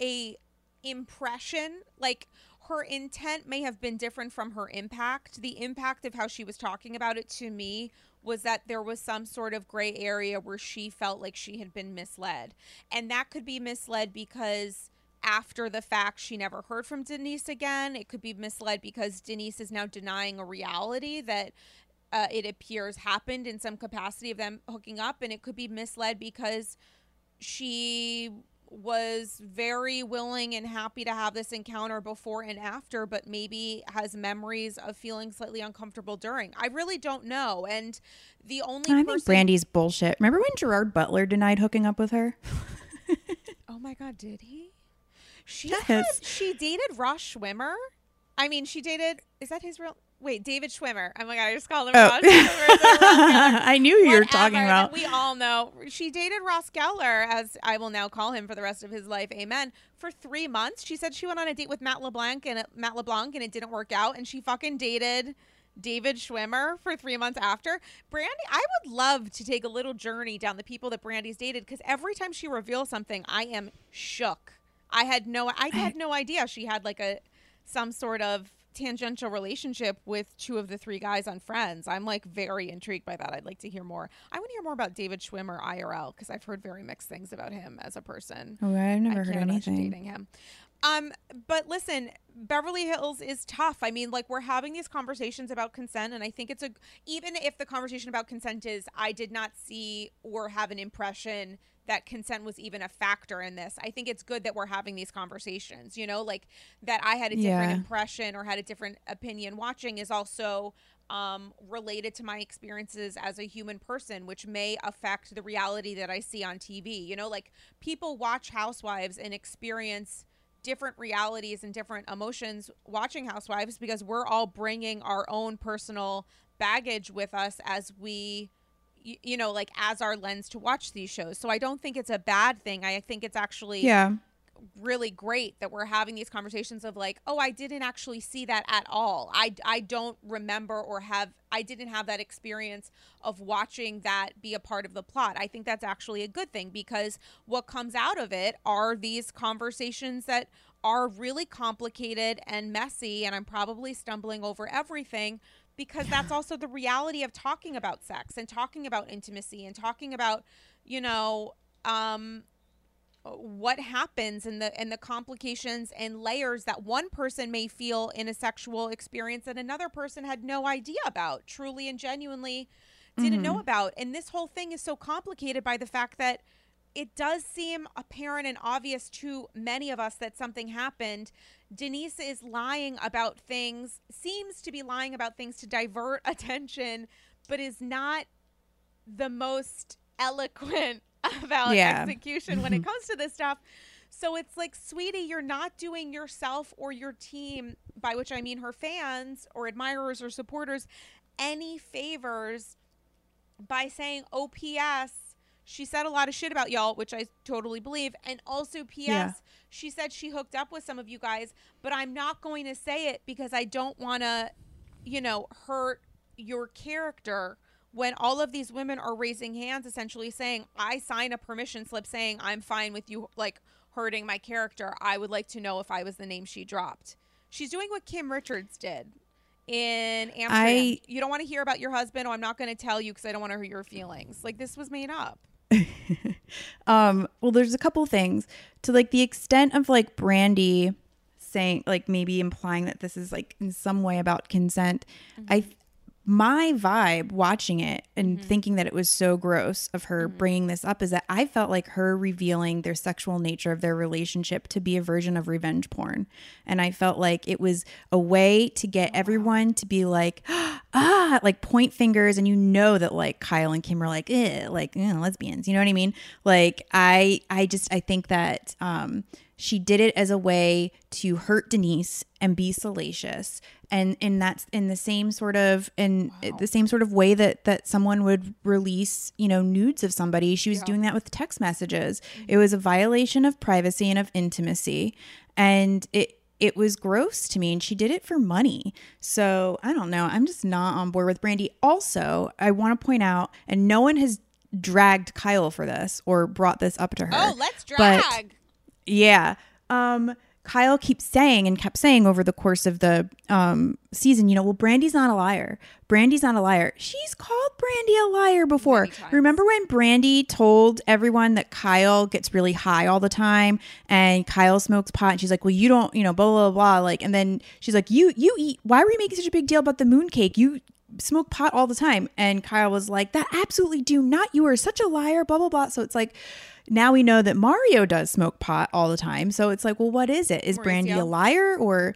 a impression like her intent may have been different from her impact. The impact of how she was talking about it to me was that there was some sort of gray area where she felt like she had been misled. And that could be misled because after the fact she never heard from Denise again. It could be misled because Denise is now denying a reality that uh, it appears happened in some capacity of them hooking up. And it could be misled because she was very willing and happy to have this encounter before and after, but maybe has memories of feeling slightly uncomfortable during. I really don't know. And the only I person- think Brandi's bullshit. Remember when Gerard Butler denied hooking up with her? oh my god, did he? She yes. had, she dated Ross Schwimmer. I mean, she dated. Is that his real? Wait, David Schwimmer. Oh my god, I just called him oh. Ross. I knew you were talking about. We all know she dated Ross Geller, as I will now call him for the rest of his life. Amen. For three months, she said she went on a date with Matt LeBlanc and Matt LeBlanc, and it didn't work out, and she fucking dated. David Schwimmer for three months after. Brandi, I would love to take a little journey down the people that Brandi's dated because every time she reveals something, I am shook. I had no, I had no idea she had like a some sort of tangential relationship with two of the three guys on Friends. I'm like very intrigued by that. I'd like to hear more. I want to hear more about David Schwimmer IRL because I've heard very mixed things about him as a person. Oh, I've never I heard anything. Dating him. Um, but listen, Beverly Hills is tough. I mean, like we're having these conversations about consent, and I think it's a even if the conversation about consent is I did not see or have an impression that consent was even a factor in this. I think it's good that we're having these conversations, you know, like that I had a different yeah. impression or had a different opinion watching is also um, related to my experiences as a human person, which may affect the reality that I see on TV. You know, like people watch Housewives and experience different realities and different emotions watching Housewives because we're all bringing our own personal baggage with us as we you, you know like as our lens to watch these shows. So i don't think it's a bad thing. I think it's actually yeah. really great that we're having these conversations of like oh i didn't actually see that at all. I i don't remember or have i didn't have that experience of watching that be a part of the plot. I think that's actually a good thing because what comes out of it are these conversations that are really complicated and messy and i'm probably stumbling over everything because that's also the reality of talking about sex and talking about intimacy and talking about, you know, um what happens and the and the complications and layers that one person may feel in a sexual experience that another person had no idea about truly and genuinely didn't know about. And this whole thing is so complicated by the fact that it does seem apparent and obvious to many of us that something happened. Denise is lying about things, seems to be lying about things to divert attention, but is not the most eloquent about Yeah. execution when it comes to this stuff. So it's like, sweetie, you're not doing yourself or your team, by which I mean her fans or admirers or supporters, any favors by saying, oh, P.S., she said a lot of shit about y'all, which I totally believe. And also, P.S., Yeah. she said she hooked up with some of you guys, but I'm not going to say it because I don't want to, you know, hurt your character. When all of these women are raising hands, essentially saying, I sign a permission slip saying I'm fine with you, like, hurting my character. I would like to know if I was the name she dropped. She's doing what Kim Richards did in Amsterdam. I- you don't want to hear about your husband, or I'm not going to tell you because I don't want to hurt your feelings. Like, this was made up. Um, well, there's a couple things to like the extent of like Brandi saying like maybe implying that this is like in some way about consent. I my vibe watching it and thinking that it was so gross of her bringing this up is that I felt like her revealing their sexual nature of their relationship to be a version of revenge porn. And I felt like it was a way to get everyone to be like, ah, like point fingers. And you know that like Kyle and Kim are like, eh, like eh, lesbians. You know what I mean? Like I, I just, I think that, um, she did it as a way to hurt Denise and be salacious. And and that's in the same sort of in the same sort of way that that someone would release, you know, nudes of somebody. She was doing that with text messages. It was a violation of privacy and of intimacy. And it it was gross to me and she did it for money. So, I don't know. I'm just not on board with Brandi. Also, I want to point out and no one has dragged Kyle for this or brought this up to her. Oh, let's But- drag. yeah. Um, Kyle keeps saying and kept saying over the course of the um, season, you know, well, Brandi's not a liar. Brandi's not a liar. She's called Brandi a liar before. Remember when Brandi told everyone that Kyle gets really high all the time and Kyle smokes pot and she's like, well, you don't, you know, blah, blah, blah. Like, and then she's like, you, you eat, why were you making such a big deal about the moon cake? You smoke pot all the time. And Kyle was like, that absolutely do not. You are such a liar, blah, blah, blah. So it's like, now we know that Mario does smoke pot all the time. So it's like, well, what is it? Is Brandi a liar or,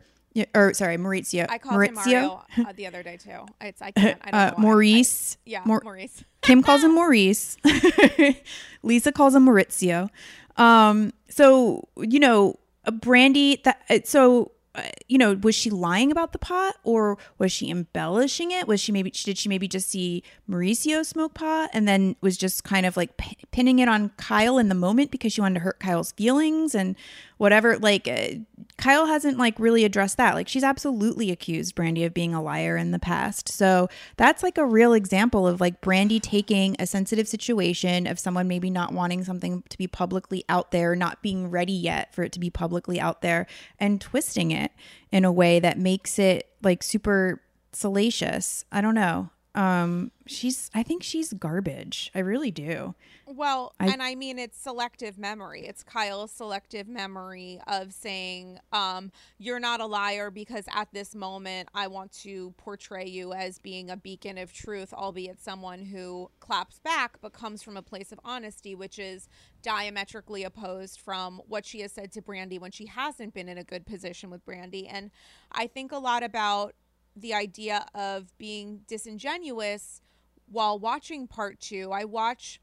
or sorry, Mauricio? I called him Mario uh, the other day too. It's I can't. I don't Uh. Maurice. I- yeah, Maur- Maurice. Kim calls him Maurice. Lisa calls him Mauricio. Um, so you know, Brandi. That uh, so. Uh, you know, was she lying about the pot, or was she embellishing it? Was she maybe did she maybe just see Mauricio smoke pot, and then was just kind of like p- pinning it on Kyle in the moment because she wanted to hurt Kyle's feelings and whatever? Like, uh, Kyle hasn't like really addressed that. Like, she's absolutely accused Brandi of being a liar in the past. So that's like a real example of like Brandi taking a sensitive situation of someone maybe not wanting something to be publicly out there, not being ready yet for it to be publicly out there, and twisting it in a way that makes it like super salacious. I don't know. Um, she's. I think she's garbage. I really do. Well, I- and I mean it's selective memory. It's Kyle's selective memory of saying, um, "You're not a liar because at this moment I want to portray you as being a beacon of truth, albeit someone who claps back but comes from a place of honesty, which is diametrically opposed from what she has said to Brandi when she hasn't been in a good position with Brandi." And I think a lot about the idea of being disingenuous while watching part 2. I watch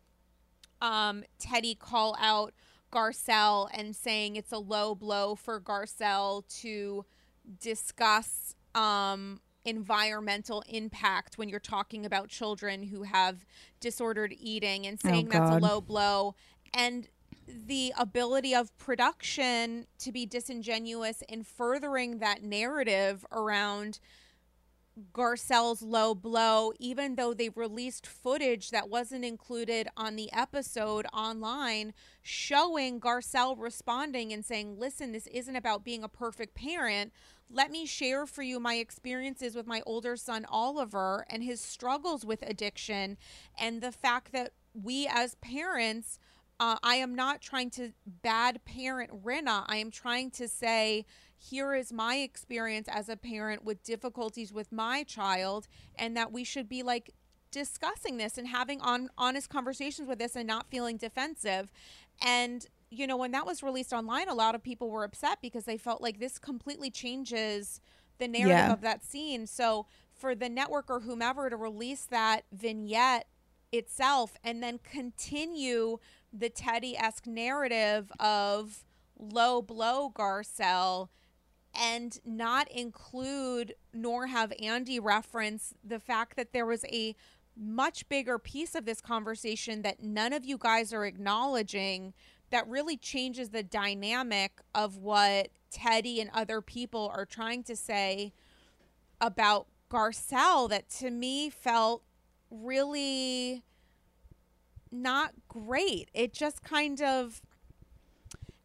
um, Teddi call out Garcelle and saying it's a low blow for Garcelle to discuss um, environmental impact when you're talking about children who have disordered eating and saying that's a low blow. And the ability of production to be disingenuous in furthering that narrative around Garcelle's low blow, even though they released footage that wasn't included on the episode online, showing Garcelle responding and saying, Listen, this isn't about being a perfect parent. Let me share for you my experiences with my older son, Oliver, and his struggles with addiction, and the fact that we as parents uh, I am not trying to bad parent Rinna. I am trying to say, here is my experience as a parent with difficulties with my child, and that we should be like discussing this and having on honest conversations with this and not feeling defensive. And you know, when that was released online, a lot of people were upset because they felt like this completely changes the narrative Yeah. of that scene. So for the network or whomever to release that vignette itself and then continue the Teddi esque narrative of low blow Garcelle and not include nor have Andy reference the fact that there was a much bigger piece of this conversation that none of you guys are acknowledging that really changes the dynamic of what Teddi and other people are trying to say about Garcelle that to me felt really not great. It just kind of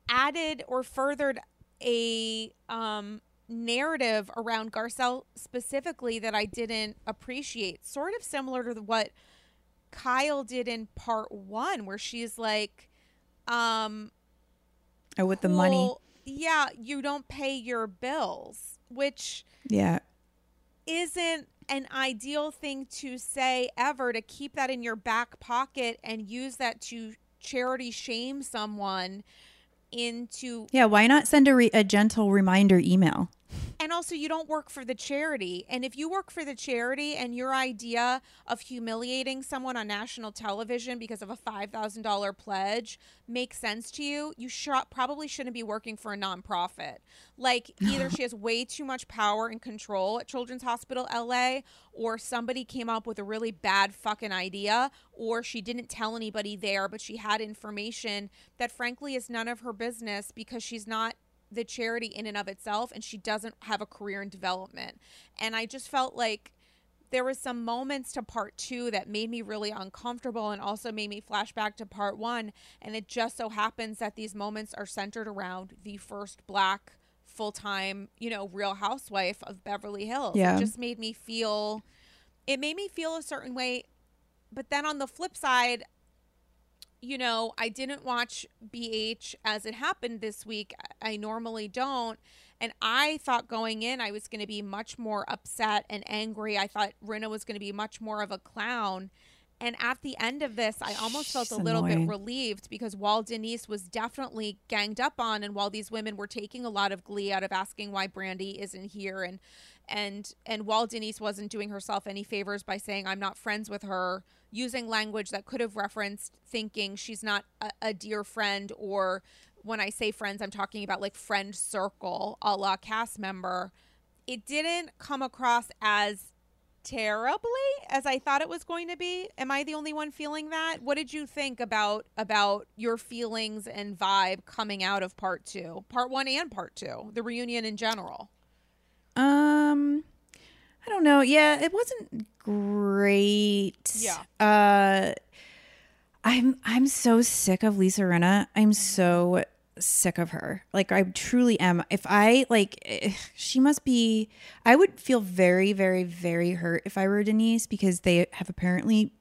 added or furthered a um, narrative around Garcelle specifically that I didn't appreciate. Sort of similar to what Kyle did in part one, where she's like, um, Oh, with the money. Yeah, you don't pay your bills, which Yeah. isn't an ideal thing to say ever to keep that in your back pocket and use that to charity shame someone into Yeah. Why not send a, re- a gentle reminder email? And also you don't work for the charity. And if you work for the charity and your idea of humiliating someone on national television because of a $5000 pledge makes sense to you you sh- probably shouldn't be working for a nonprofit. Like either she has way too much power and control at children's hospital la or somebody came up with a really bad fucking idea or she didn't tell anybody there but she had information that frankly is none of her business because she's not the charity in and of itself and she doesn't have a career in development. And i just felt like there was some moments to part two that made me really uncomfortable and also made me flash back to part one. And it just so happens that these moments are centered around the first black full-time you know real housewife of beverly hills. Yeah. it just made me feel it made me feel a certain way. But then on the flip side you know, I didn't watch BH as it happened this week. I normally don't. And I thought going in, I was going to be much more upset and angry. I thought Rinna was going to be much more of a clown. And at the end of this, I almost felt a little annoying. bit relieved because while Denise was definitely ganged up on, and while these women were taking a lot of glee out of asking why Brandi isn't here, and and and while Denise wasn't doing herself any favors by saying I'm not friends with her, using language that could have referenced thinking she's not a, a dear friend, or when I say friends, I'm talking about like friend circle, a la cast member. It didn't come across as terribly as I thought it was going to be. Am I the only one feeling that? What did you think about about your feelings and vibe coming out of part 2? Part 1 and part 2, the reunion in general. Um, I don't know. Yeah, it wasn't great. Yeah. Uh, I'm I'm so sick of Lisa Rinna. I'm so sick of her. Like I truly am. If I like, eh, she must be. I would feel very, very, very hurt if I were Denise because they have apparently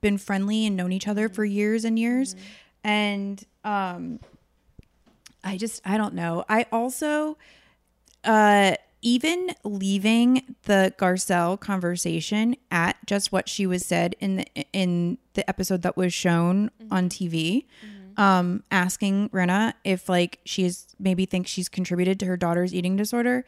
been friendly and known each other for years and years, and um, I just I don't know. I also uh even leaving the Garcelle conversation at just what she was said in the in the episode that was shown on TV, um, asking Rinna if like she's maybe thinks she's contributed to her daughter's eating disorder,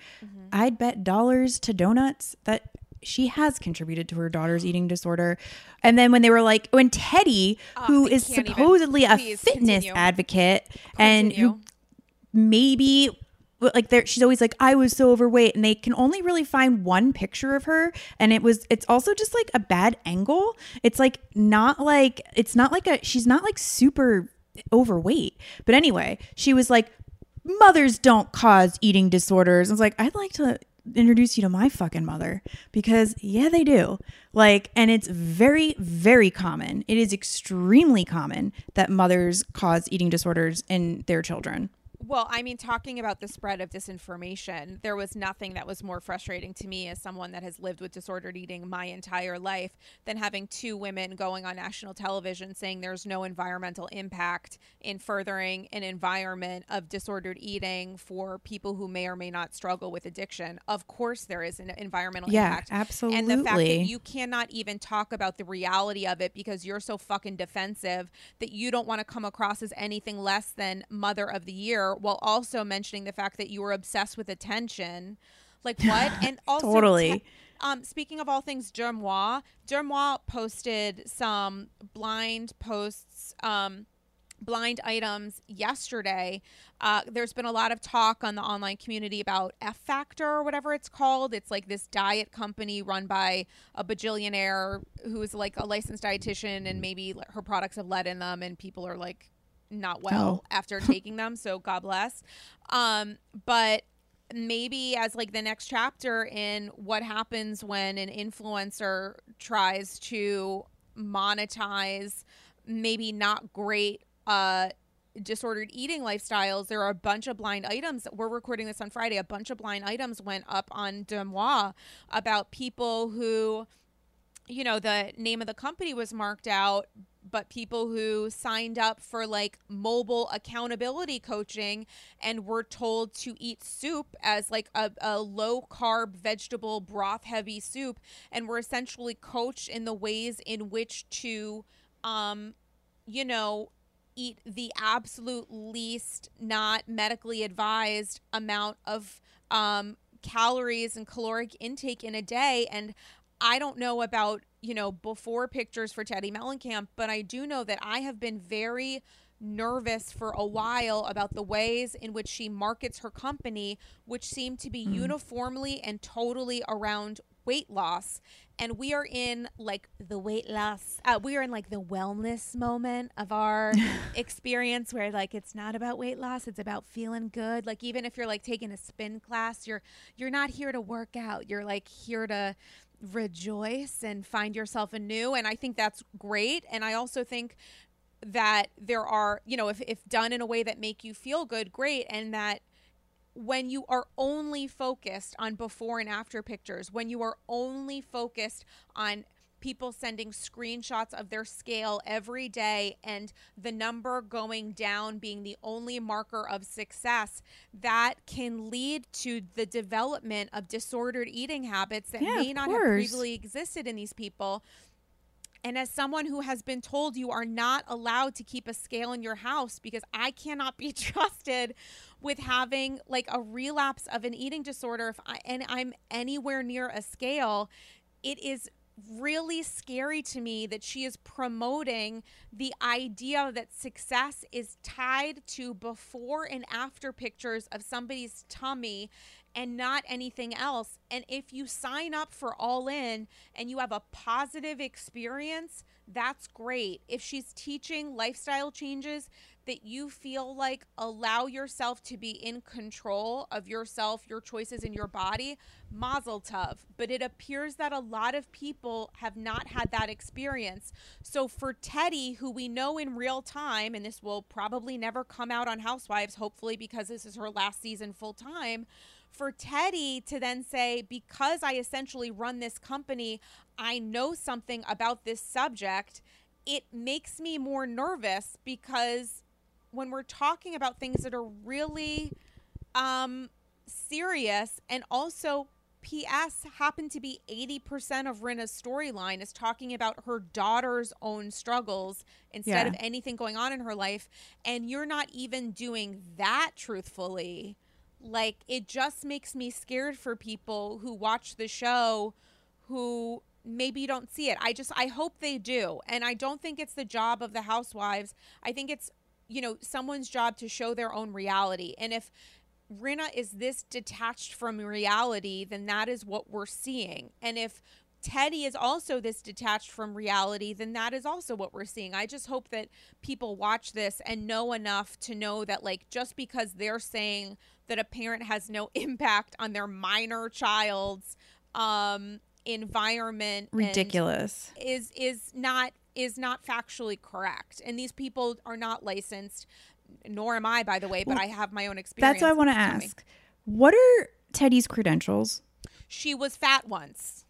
I'd bet dollars to donuts that she has contributed to her daughter's eating disorder. And then when they were like, when Teddi, who I is even. supposedly a fitness continue. advocate and who Continue. maybe like there she's always like i was so overweight and they can only really find one picture of her and it was it's also just like a bad angle it's like not like it's not like a she's not like super overweight. But anyway she was like mothers don't cause eating disorders. I was like i'd like to introduce you to my fucking mother. Because yeah they do. Like and it's very very common. It is extremely common that mothers cause eating disorders in their children Well, I mean, talking about the spread of disinformation, there was nothing that was more frustrating to me as someone that has lived with disordered eating my entire life than having two women going on national television saying there's no environmental impact in furthering an environment of disordered eating for people who may or may not struggle with addiction. Of course, there is an environmental Yeah, impact. absolutely. And the fact that you cannot even talk about the reality of it because you're so fucking defensive that you don't want to come across as anything less than mother of the year while also mentioning the fact that you were obsessed with attention. Like what? And also Totally. te- um, speaking of all things Deuxmoi, Deuxmoi posted some blind posts um, blind items yesterday. Uh, there's been a lot of talk on the online community about F Factor or whatever it's called. It's like this diet company run by a bajillionaire who is like a licensed dietitian, and maybe her products have lead in them, and people are like not well Oh. after taking them. So God bless. Um, but maybe as like the next chapter in what happens when an influencer tries to monetize maybe not great uh disordered eating lifestyles there are a bunch of blind items we're recording this on friday a bunch of blind items went up on Deuxmoi about people who you know the name of the company was marked out but people who signed up for like mobile accountability coaching and were told to eat soup as like a, a low carb vegetable broth heavy soup and were essentially coached in the ways in which to um you know eat the absolute least not medically advised amount of um calories and caloric intake in a day and I don't know about, you know, before pictures for Teddi Mellencamp, but I do know that I have been very nervous for a while about the ways in which she markets her company, which seem to be mm. uniformly and totally around weight loss. And we are in like the weight loss, uh, we are in like the wellness moment of our experience where like it's not about weight loss, it's about feeling good. Like even if you're like taking a spin class, you're you're not here to work out. You're like here to rejoice and find yourself anew and i think that's great and i also think that there are you know if, if done in a way that make you feel good great and that when you are only focused on before and after pictures when you are only focused on people sending screenshots of their scale every day and the number going down being the only marker of success that can lead to the development of disordered eating habits that Yeah, may not have previously existed in these people. And as someone who has been told you are not allowed to keep a scale in your house because I cannot be trusted with having like a relapse of an eating disorder if I and I'm anywhere near a scale, it is really scary to me that she is promoting the idea that success is tied to before and after pictures of somebody's tummy and not anything else. And if you sign up for All In and you have a positive experience, that's great. If she's teaching lifestyle changes that you feel like allow yourself to be in control of yourself, your choices, and your body, mazel tov. But it appears that a lot of people have not had that experience. So for Teddi, who we know in real time, and this will probably never come out on Housewives, hopefully because this is her last season full time for Teddi to then say, because I essentially run this company, I know something about this subject, it makes me more nervous because when we're talking about things that are really um, serious and also PS happened to be 80% of Rinna's storyline is talking about her daughter's own struggles instead Yeah. of anything going on in her life. And you're not even doing that truthfully. Like, it just makes me scared for people who watch the show who maybe don't see it. I just, I hope they do. And I don't think it's the job of the housewives. I think it's, you know, someone's job to show their own reality. And if Rinna is this detached from reality, then that is what we're seeing. And if Teddi is also this detached from reality, then that is also what we're seeing. I just hope that people watch this and know enough to know that, like, just because they're saying that a parent has no impact on their minor child's um, environment Ridiculous. is is not is not factually correct and these people are not licensed nor am I, by the way, but I have my own experience. That's what I want to ask. What are Teddi's credentials? She was fat once.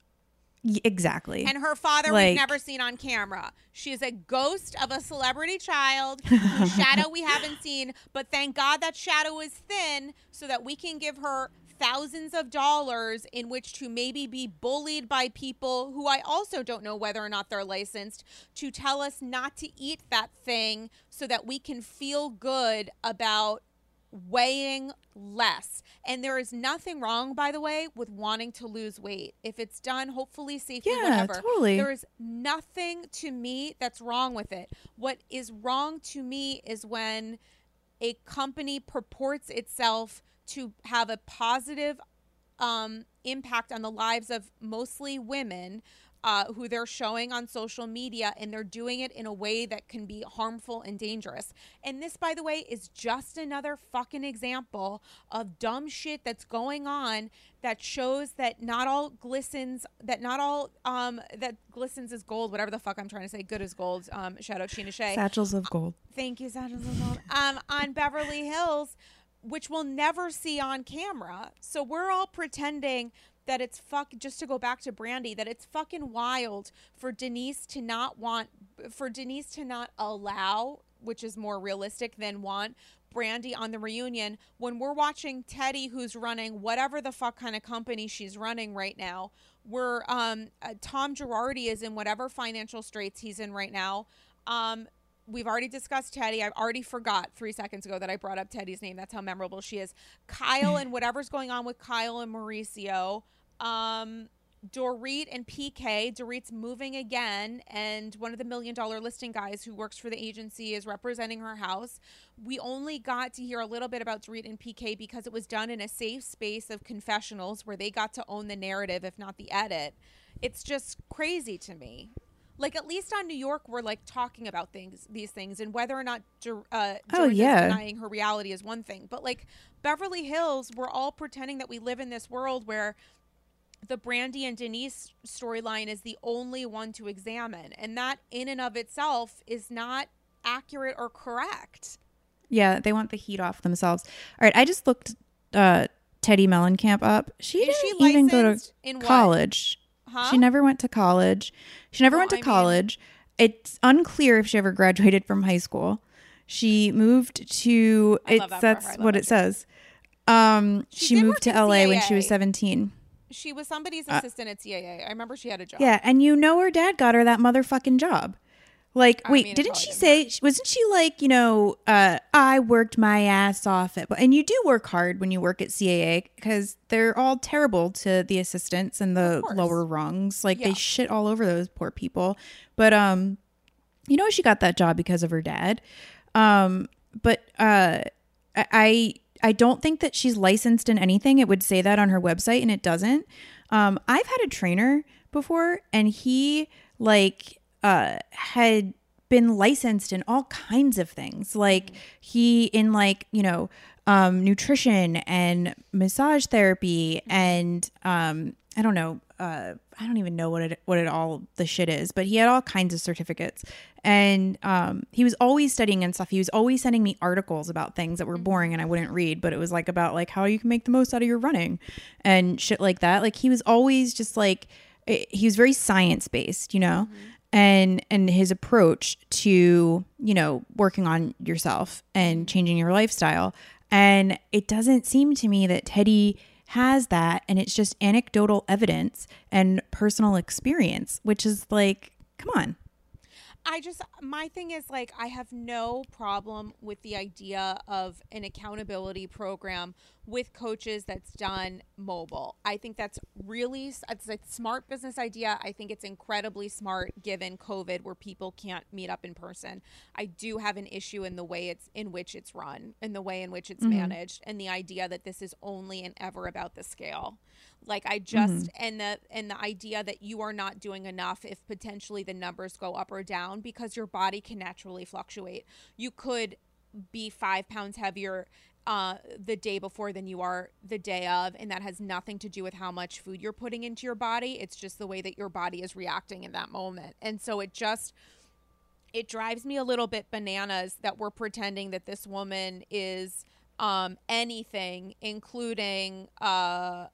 Exactly. And her father Like- we've never seen on camera. She is a ghost of a celebrity child whose shadow we haven't seen. But thank God that shadow is thin so that we can give her thousands of dollars in which to maybe be bullied by people who I also don't know whether or not they're licensed to tell us not to eat that thing so that we can feel good about weighing less. And there is nothing wrong, by the way, with wanting to lose weight. If it's done, hopefully safely, Yeah, whatever. totally. There is nothing to me that's wrong with it. What is wrong to me is when a company purports itself to have a positive um, impact on the lives of mostly women uh, who they're showing on social media, and they're doing it in a way that can be harmful and dangerous. And this, by the way, is just another fucking example of dumb shit that's going on that shows that not all glistens, that not all um, that glistens is gold. Whatever the fuck I'm trying to say, good as gold. Um, shout out Sheena Shea. Satchels of gold. Thank you, Sandra Lavone. Um, on Beverly Hills, which we'll never see on camera. So we're all pretending that it's fuck. Just to go back to Brandi, that it's fucking wild for Denise to not want, for Denise to not allow, which is more realistic than want. Brandi on the reunion when we're watching Teddi, who's running whatever the fuck kind of company she's running right now. We're um, uh, Tom Girardi is in whatever financial straits he's in right now. Um, we've already discussed Teddi. I've already forgot three seconds ago that I brought up Teddi's name. That's how memorable she is. Kyle and whatever's going on with Kyle and Mauricio. Um, Dorit and PK. Dorit's moving again, and one of the million dollar listing guys who works for the agency is representing her house. We only got to hear a little bit about Dorit and PK because it was done in a safe space of confessionals where they got to own the narrative, if not the edit. It's just crazy to me like at least on New York, we're like talking about things, these things, and whether or not uh, Oh, yeah. denying her reality is one thing. But like Beverly Hills, we're all pretending that we live in this world where the Brandi and Denise storyline is the only one to examine, and that in and of itself is not accurate or correct. Yeah, they want the heat off themselves. All right, I just looked uh, Teddi Mellencamp up. She Is didn't she even go to in what? College. Huh? She never went to college. She never Well, went to I mean- college. It's unclear if she ever graduated from high school. She moved to I love it's that for her. that's what it says. Um, She she, moved to LA when she was 17. she was somebody's assistant at CAA. I remember she had a job. Uh, Yeah, and you know her dad got her that motherfucking job. Like, I wait, mean, didn't she say wasn't she like, you know, uh I worked my ass off at and you do work hard when you work at CAA cuz they're all terrible to the assistants and the lower rungs. Like Yeah. they shit all over those poor people. But um you know she got that job because of her dad. Um but uh I- I I don't think that she's licensed in anything. It would say that on her website and it doesn't. Um I've had a trainer before and he like uh had been licensed in all kinds of things. Like he in like, you know, um nutrition and massage therapy and um I don't know, uh I don't even know what it what it all the shit is, but he had all kinds of certificates. And um he was always studying and stuff. He was always sending me articles about things that were boring and I wouldn't read, but it was like about like how you can make the most out of your running and shit like that. Like he was always just like eh, he was very science based, you know? And and his approach to, you know, working on yourself and changing your lifestyle. And it doesn't seem to me that Teddi has that and it's just anecdotal evidence and personal experience, which is like, come on. I just my thing is like I have no problem with the idea of an accountability program with coaches that's done mobile. I think that's really it's a smart business idea. I think it's incredibly smart given COVID where people can't meet up in person. I do have an issue in the way it's in which it's run, in the way in which it's mm-hmm. managed and the idea that this is only and ever about the scale. Like I just and the and the idea that you are not doing enough if potentially the numbers go up or down because your body can naturally fluctuate. You could be five pounds heavier uh, the day before than you are the day of, and that has nothing to do with how much food you're putting into your body. It's just the way that your body is reacting in that moment, and so it just it drives me a little bit bananas that we're pretending that this woman is um, anything, including uh,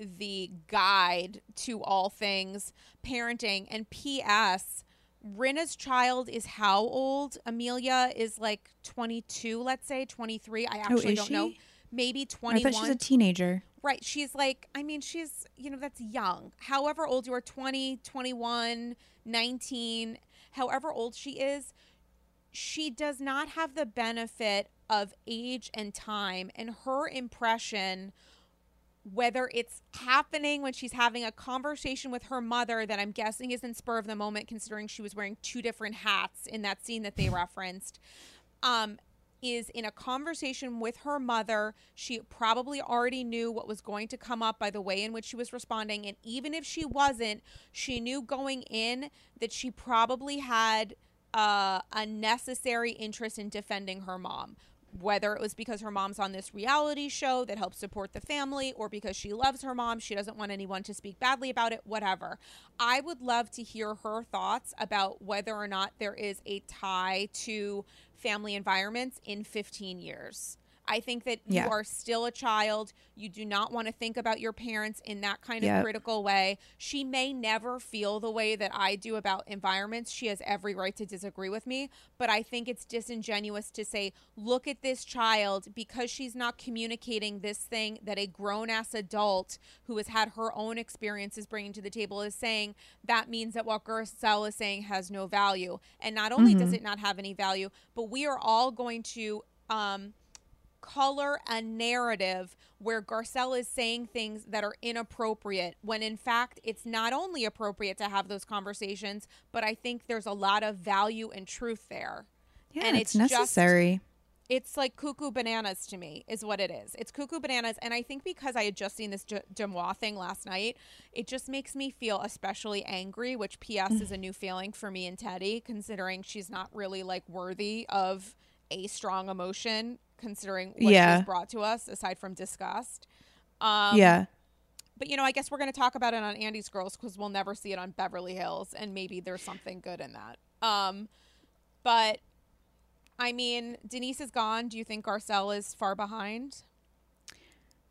the guide to all things parenting. And P.S. Rinna's child is how old? Amelia is like 22, let's say 23. I oh, actually Oh, don't know. she? Maybe I 21. thought she's a teenager. Right. She's like, I mean, she's, you know, that's young. However old you are 20, 21, 19, however old she is, she does not have the benefit of age and time. And her impression, whether it's happening when she's having a conversation with her mother that I'm guessing is in spur of the moment, considering she was wearing two different hats in that scene that they referenced, um, is in a conversation with her mother. She probably already knew what was going to come up by the way in which she was responding. And even if she wasn't, she knew going in that she probably had uh, a necessary interest in defending her mom. Whether it was because her mom's on this reality show that helps support the family, or because she loves her mom, she doesn't want anyone to speak badly about it, whatever. I would love to hear her thoughts about whether or not there is a tie to family environments in 15 years. I think that Yeah. you are still a child. You do not want to think about your parents in that kind of critical way. She may never feel the way that I do about environments. She has every right to disagree with me, but I think it's disingenuous to say, look at this child because she's not communicating this thing that a grown ass adult who has had her own experiences bringing to the table is saying. That means that what Garcelle is saying has no value. And not only does it not have any value, but we are all going to. Um, color a narrative where Garcelle is saying things that are inappropriate when in fact it's not only appropriate to have those conversations, but I think there's a lot of value and truth there. Yeah, And it's, it's just- necessary. It's like cuckoo bananas to me, is what it is. It's cuckoo bananas. And I think because I had just seen this J- Deuxmoi thing last night, it just makes me feel especially angry, which P.S. is a new feeling for me and Teddi, considering she's not really like worthy of a strong emotion, considering what Yeah. she's brought to us aside from disgust. Um, yeah. But, you know, I guess we're going to talk about it on Andy's Girls because we'll never see it on Beverly Hills. And maybe there's something good in that. Um, but I mean, Denise is gone. Do you think Garcelle is far behind?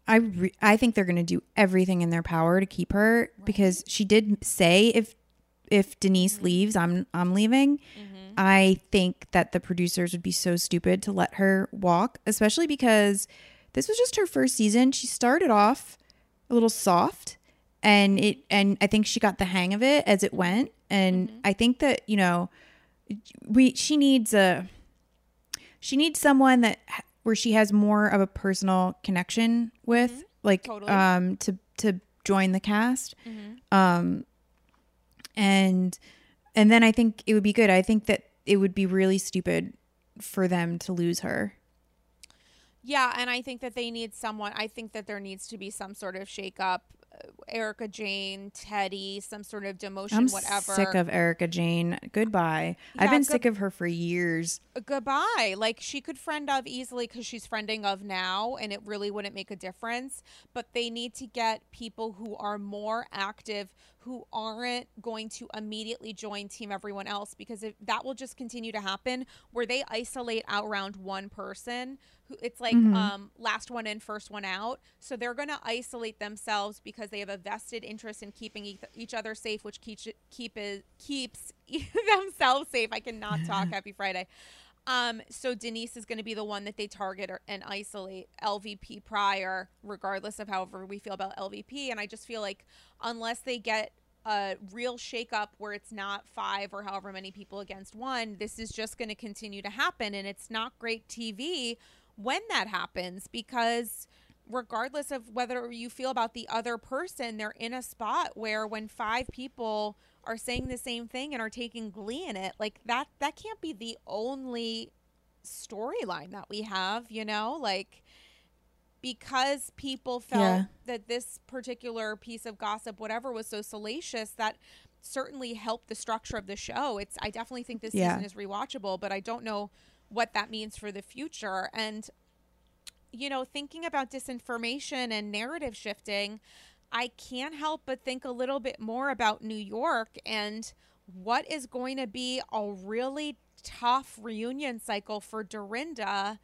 I re- I think they're going to do everything in their power to keep her because she did say if if Denise Mm-hmm. leaves, I'm I'm leaving. I think that the producers would be so stupid to let her walk, especially because this was just her first season. She started off a little soft and it and I think she got the hang of it as it went. And I think that, you know, we she needs a she needs someone that where she has more of a personal connection with like Totally. um to to join the cast. Um and and then i think it would be good. I think that it would be really stupid for them to lose her Yeah, and I think that they need someone. I think that there needs to be some sort of shakeup. Uh, Erika Jayne, Teddi, some sort of demotion, i'm whatever. sick of erika jayne goodbye i've been good- sick of her for years goodbye. Like she could friend of easily because she's friending of now, and it really wouldn't make a difference. But they need to get people who are more active, who aren't going to immediately join Team Everyone Else, because if, that will just continue to happen where they isolate out around one person. It's like um, last one in, first one out. So they're going to isolate themselves because they have a vested interest in keeping each, each other safe, which keeps keep is, keeps themselves safe. I cannot talk. Happy Friday. Um, so Denise is going to be the one that they target or, and isolate LVP prior, regardless of however we feel about LVP. And I just feel like unless they get a real shakeup where it's not five or however many people against one, this is just going to continue to happen. And it's not great TV when that happens because regardless of whether you feel about the other person, they're in a spot where when five people are saying the same thing and are taking glee in it, like that that can't be the only storyline that we have, you know? Like because people felt Yeah. that this particular piece of gossip whatever was so salacious that certainly helped the structure of the show. It's I definitely think this Yeah. season is rewatchable, but I don't know what that means for the future and you know, thinking about disinformation and narrative shifting, I can't help but think a little bit more about New York and what is going to be a really tough reunion cycle for Dorinda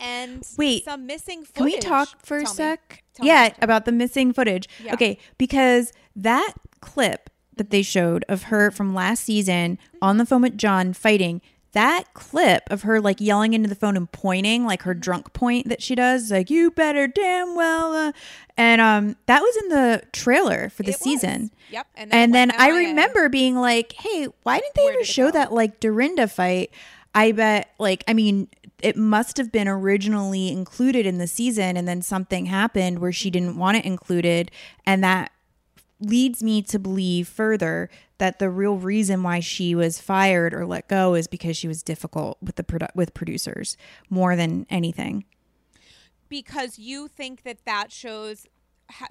and Wait, some missing footage. Can we talk for a Tell me. sec? Tell me. yeah, about the missing footage. Yeah. Okay, because that clip that they showed of her from last season on the phone with John fighting, that clip of her like yelling into the phone and pointing, like Mm-hmm. her drunk point that she does, like you better damn well, uh, and um, that was in the trailer for the It was. season. Yep. And And then I remember being like, "Hey, why didn't they Where ever did show go? that like Dorinda fight?" I bet, like, I mean, it must have been originally included in the season, and then something happened where she didn't want it included, and that leads me to believe further that the real reason why she was fired or let go is because she was difficult with the produ- with producers more than anything. because you think that that shows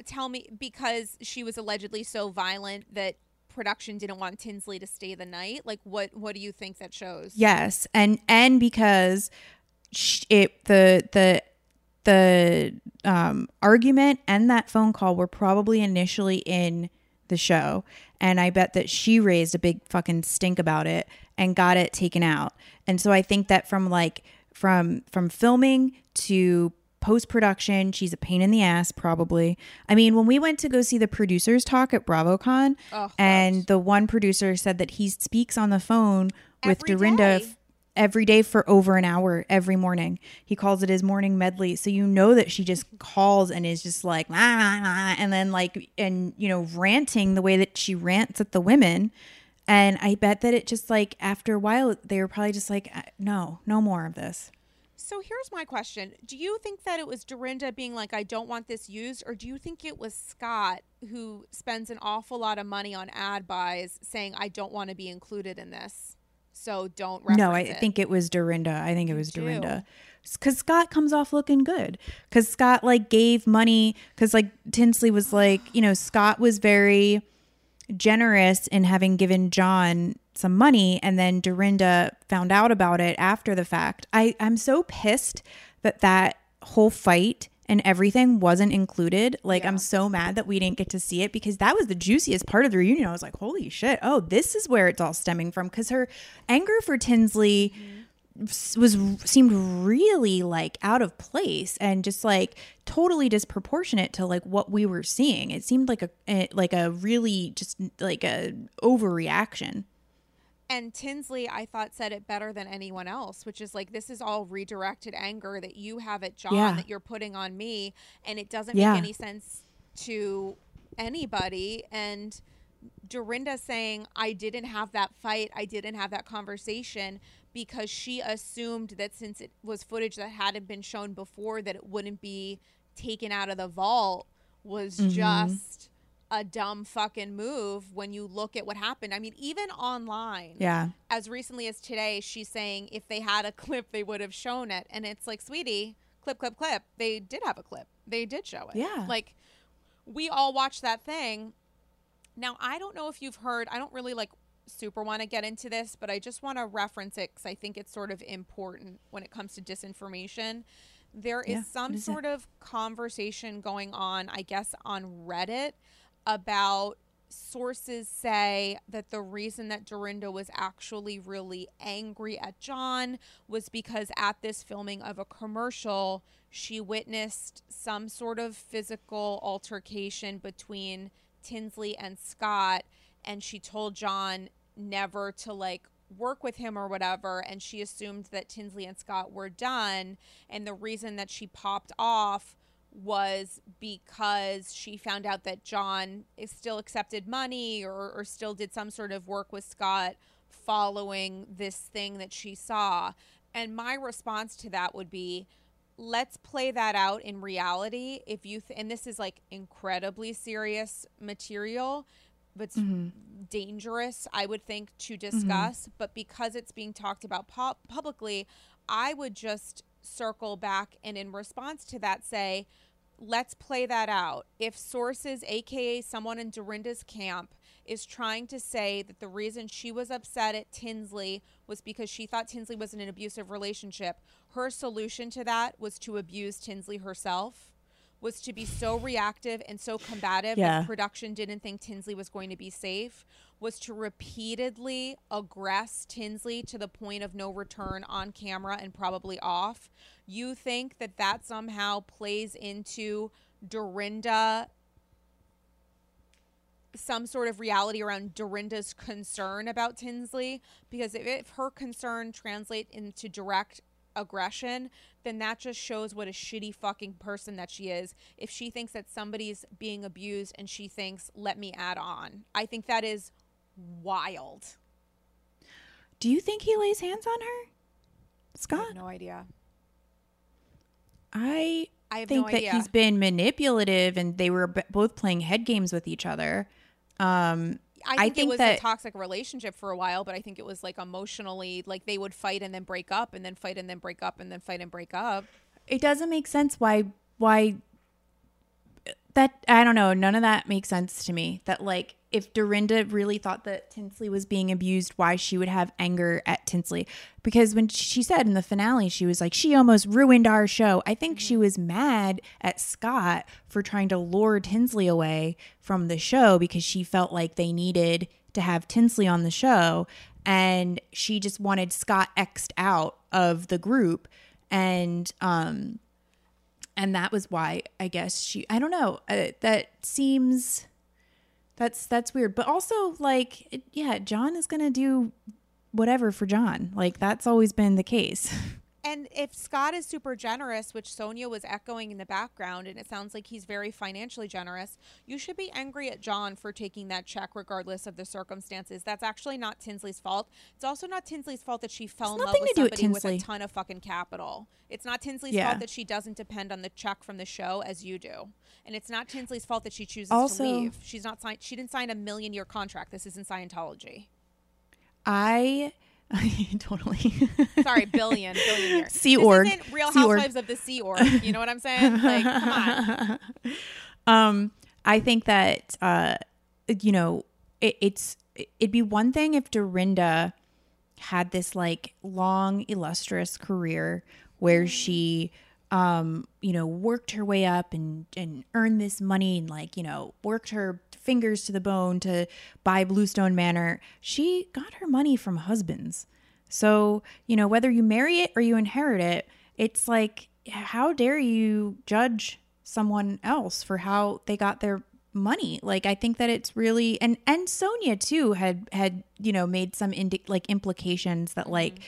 tell me because she was allegedly so violent that production didn't want Tinsley to stay the night like what what do you think that shows Yes, and and because it the the the um, argument and that phone call were probably initially in the show, and I bet that she raised a big fucking stink about it and got it taken out. And so I think that from like from from filming to post production, she's a pain in the ass. Probably. I mean, when we went to go see the producers talk at BravoCon, Oh, and the one producer said that he speaks on the phone with Every Dorinda day. Every day for over an hour every morning. He calls it his morning medley. So you know that she just calls and is just like, and then like, and you know, ranting the way that she rants at the women. And I bet that it just like after a while, they were probably just like, "Uh, no, no more of this. so here's my question do you think that it was Dorinda being like I don't want this used or do you think it was Scott who spends an awful lot of money on ad buys saying I don't want to be included in this so don't No, I it. think it was Dorinda. I think it You was do. Dorinda. Because Scott comes off looking good. Because Scott like gave money. Because like Tinsley was like, you know, Scott was very generous in having given John some money, and then Dorinda found out about it after the fact. I I'm so pissed that that whole fight and everything wasn't included. Like I'm so mad that we didn't get to see it because that was the juiciest part of the reunion. I was like, holy shit! Oh, this is where it's all stemming from. Because her anger for Tinsley s- was seemed really like out of place and just like totally disproportionate to like what we were seeing. It seemed like a eh, like a really just like a overreaction. And Tinsley, I thought, said it better than anyone else, which is like, this is all redirected anger that you have at John Yeah. that you're putting on me. And it doesn't Yeah. make any sense to anybody. And Dorinda saying, I didn't have that fight, I didn't have that conversation because she assumed that since it was footage that hadn't been shown before, that it wouldn't be taken out of the vault was Mm-hmm. just a dumb fucking move when you look at what happened. I mean, even online, Yeah. as recently as today, she's saying if they had a clip, they would have shown it. And it's like, sweetie, clip, clip, clip. They did have a clip. They did show it. Yeah. Like, we all watched that thing. Now, I don't know if you've heard, I don't really like super want to get into this, but I just want to reference it because I think it's sort of important when it comes to disinformation. There is Yeah, some is sort of conversation going on, I guess, on Reddit about sources say that the reason that Dorinda was actually really angry at John was because at this filming of a commercial, she witnessed some sort of physical altercation between Tinsley and Scott, and she told John never to like work with him or whatever and she assumed that Tinsley and Scott were done and the reason that she popped off was because she found out that John is still accepted money or, or still did some sort of work with Scott following this thing that she saw. And my response to that would be let's play that out in reality. If you, th- and this is like incredibly serious material, but it's mm-hmm. dangerous, I would think, to mm-hmm. discuss. But because it's being talked about pu- publicly, I would just circle back and, in response to that, say, let's play that out. If sources, aka someone in Dorinda's camp, is trying to say that the reason she was upset at Tinsley was because she thought Tinsley was in an abusive relationship, her solution to that was to abuse Tinsley herself. Was to be so reactive and so combative Yeah. that production didn't think Tinsley was going to be safe, was to repeatedly aggress Tinsley to the point of no return on camera and probably off. You think that that somehow plays into Dorinda some sort of reality around Dorinda's concern about Tinsley because if, if her concern translate into direct aggression, then that just shows what a shitty fucking person that she is. If she thinks that somebody's being abused and she thinks, let me add on. I think that is wild. Do you think he lays hands on her? I Scott? have no idea. I I have think no that idea. he's been manipulative and they were b- both playing head games with each other. Um, I I think, think it was that- a toxic relationship for a while, but I think it was like emotionally, like they would fight and then break up and then fight and then break up and then fight and break up. it doesn't make sense why why that I don't know. None of that makes sense to me. That like if Dorinda really thought that Tinsley was being abused, why she would have anger at Tinsley? Because when she said in the finale, she was like, she almost ruined our show. I think she was mad at Scott for trying to lure Tinsley away from the show because she felt like they needed to have Tinsley on the show. And she just wanted Scott X'd out of the group. And, um, and that was why I guess she I don't know uh, that seems that's that's weird. But also like it, yeah John is to do whatever for John. Like that's always been the case And if Scott is super generous, which Sonja was echoing in the background, and it sounds like he's very financially generous, you should be angry at John for taking that check regardless of the circumstances. That's actually not Tinsley's fault. It's also not Tinsley's fault that she fell in It's love to do with somebody with, a ton of fucking capital. It's not Tinsley's Yeah. fault that she doesn't depend on the check from the show as you do. And it's not Tinsley's fault that she chooses Also- to leave. She's not signed she didn't sign a million year contract. This isn't Scientology. I totally Sorry, billion, billion years. Sea this Org. isn't Real Sea Org. Housewives of the Sea Org. You know what I'm saying? Like, come on. um I think that uh you know it, it's it'd be one thing if Dorinda had this like long illustrious career where she um you know worked her way up and and earned this money and like you know worked her fingers to the bone to buy Bluestone Manor. She got her money from husbands. So you know whether you marry it or you inherit it it's like how dare you judge someone else for how they got their money? Like i think that it's really and and sonja too had had you know made some indi- like implications that like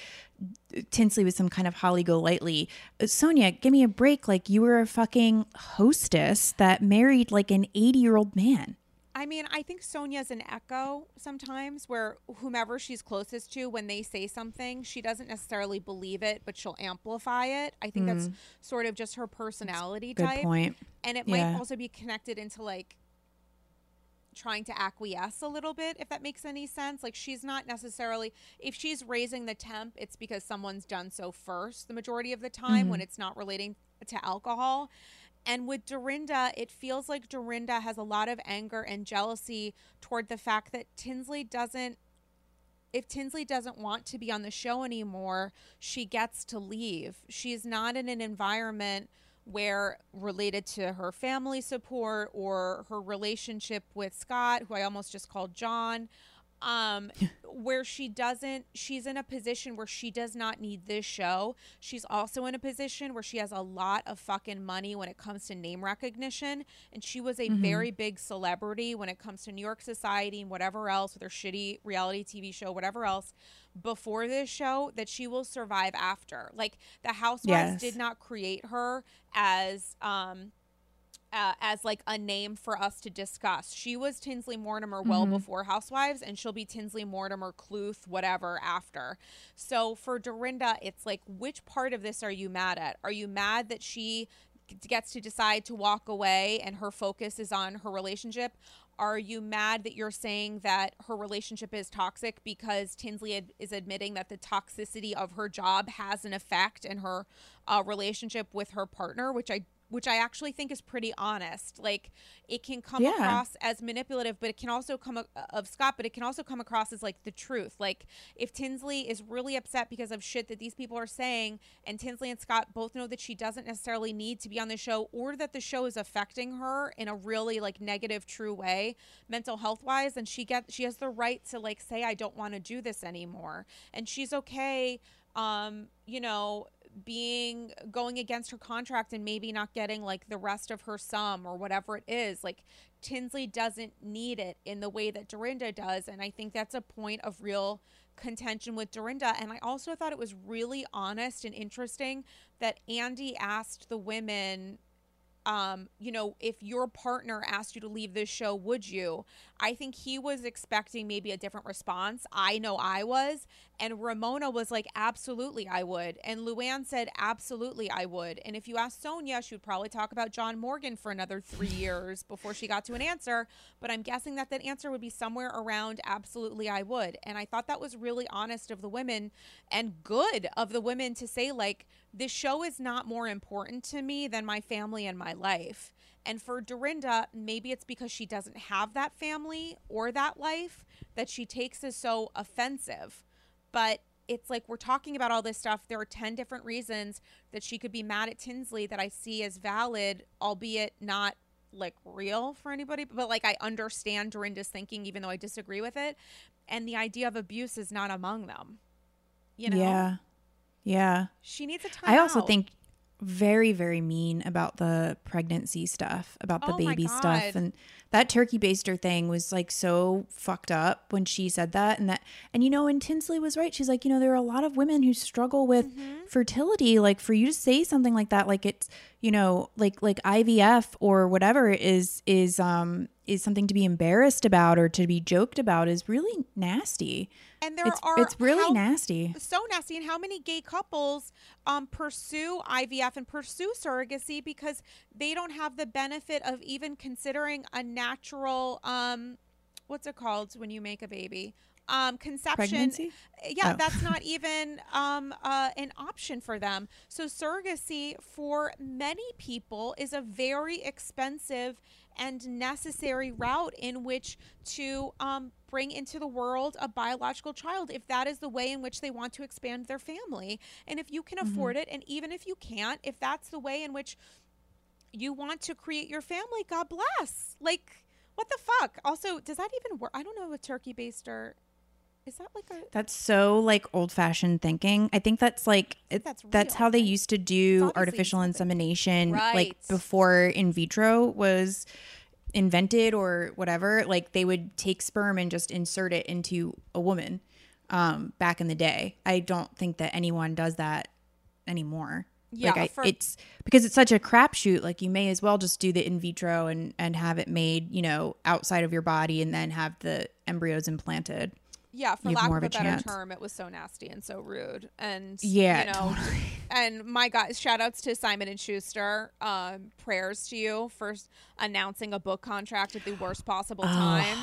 tinsley was some kind of holly golightly Uh, sonja give me a break. Like you were a fucking hostess that married like an 80 year old man I mean, I think Sonja's an echo sometimes where whomever she's closest to, when they say something, she doesn't necessarily believe it, but she'll amplify it. I think that's sort of just her personality Mm. good type. point And it Yeah. might also be connected into like trying to acquiesce a little bit, if that makes any sense. Like she's not necessarily, if she's raising the temp, it's because someone's done so first the majority of the time when it's not relating to alcohol. And with Dorinda, it feels like Dorinda has a lot of anger and jealousy toward the fact that Tinsley doesn't if Tinsley doesn't want to be on the show anymore, she gets to leave. She's not in an environment where related to her family support or her relationship with Scott, who I almost just called John, um, where she doesn't, she's in a position where she does not need this show. She's also in a position where she has a lot of fucking money when it comes to name recognition. And she was a very big celebrity when it comes to New York society and whatever else with her shitty reality TV show, whatever else before this show that she will survive after. Like the Housewives Yes. did not create her as um uh, as like a name for us to discuss. She was Tinsley Mortimer well before Housewives, and she'll be Tinsley Mortimer Kluth, whatever, after. So for Dorinda, it's like, which part of this are you mad at? Are you mad that she gets to decide to walk away and her focus is on her relationship? Are you mad that you're saying that her relationship is toxic because Tinsley ad- is admitting that the toxicity of her job has an effect in her uh, relationship with her partner, which I which I actually think is pretty honest. Like it can come Yeah. across as manipulative, but it can also come a- of Scott, but it can also come across as like the truth. Like if Tinsley is really upset because of shit that these people are saying, and Tinsley and Scott both know that she doesn't necessarily need to be on the show, or that the show is affecting her in a really like negative, true way, mental health wise, and she gets she has the right to like say I don't want to do this anymore, and she's okay. Um, you know, being going against her contract and maybe not getting like the rest of her sum or whatever it is. Like Tinsley doesn't need it in the way that Dorinda does. And I think that's a point of real contention with Dorinda. And I also thought it was really honest and interesting that Andy asked the women um, you know, if your partner asked you to leave this show, would you? I think he was expecting maybe a different response. I know I was. And Ramona was like, absolutely, I would. And Luann said, absolutely, I would. And if you asked Sonja, she would probably talk about John Morgan for another three years before she got to an answer. But I'm guessing that that answer would be somewhere around, absolutely, I would. And I thought that was really honest of the women and good of the women to say, like, this show is not more important to me than my family and my life. And for Dorinda, maybe it's because she doesn't have that family or that life that she takes as so offensive. But it's like we're talking about all this stuff. There are 10 different reasons that she could be mad at Tinsley that I see as valid, albeit not like real for anybody. But like I understand Dorinda's thinking, even though I disagree with it. And the idea of abuse is not among them. You know? Yeah. Yeah. She needs a time. I also out. think very, very mean about the pregnancy stuff, about the Oh baby stuff. And that turkey baster thing was like so fucked up when she said that. And that, and you know, and Tinsley was right. She's like, you know, there are a lot of women who struggle with Mm-hmm. fertility. Like for you to say something like that, like it's, you know, like, like IVF or whatever is, is, um, is something to be embarrassed about or to be joked about is really nasty. and there It's, are it's really how- nasty. so nasty and how many gay couples um, pursue IVF and pursue surrogacy because they don't have the benefit of even considering a natural um, what's it called when you make a baby um, conception Pregnancy? yeah Oh. that's not even um, uh, an option for them so surrogacy for many people is a very expensive and necessary route in which to um, bring into the world a biological child if that is the way in which they want to expand their family. And if you can afford it and even if you can't if that's the way in which you want to create your family god bless. Like what the fuck? Also does that even work i don't know a turkey baster is that like a That's so like old fashioned thinking. I think that's like it, that's that's, real, how they right? used to do artificial something. insemination Right. like before in vitro was invented or whatever. Like they would take sperm and just insert it into a woman um back in the day. I don't think that anyone does that anymore. Yeah, like I, for- it's because it's such a crapshoot. Like you may as well just do the in vitro and and have it made, you know, outside of your body, and then have the embryos implanted. Yeah, for lack of a better chance. term, it was so nasty and so rude. And Yeah, you know, and my God, shout outs to Simon and Schuster. Um, prayers to you for announcing a book contract at the worst possible time,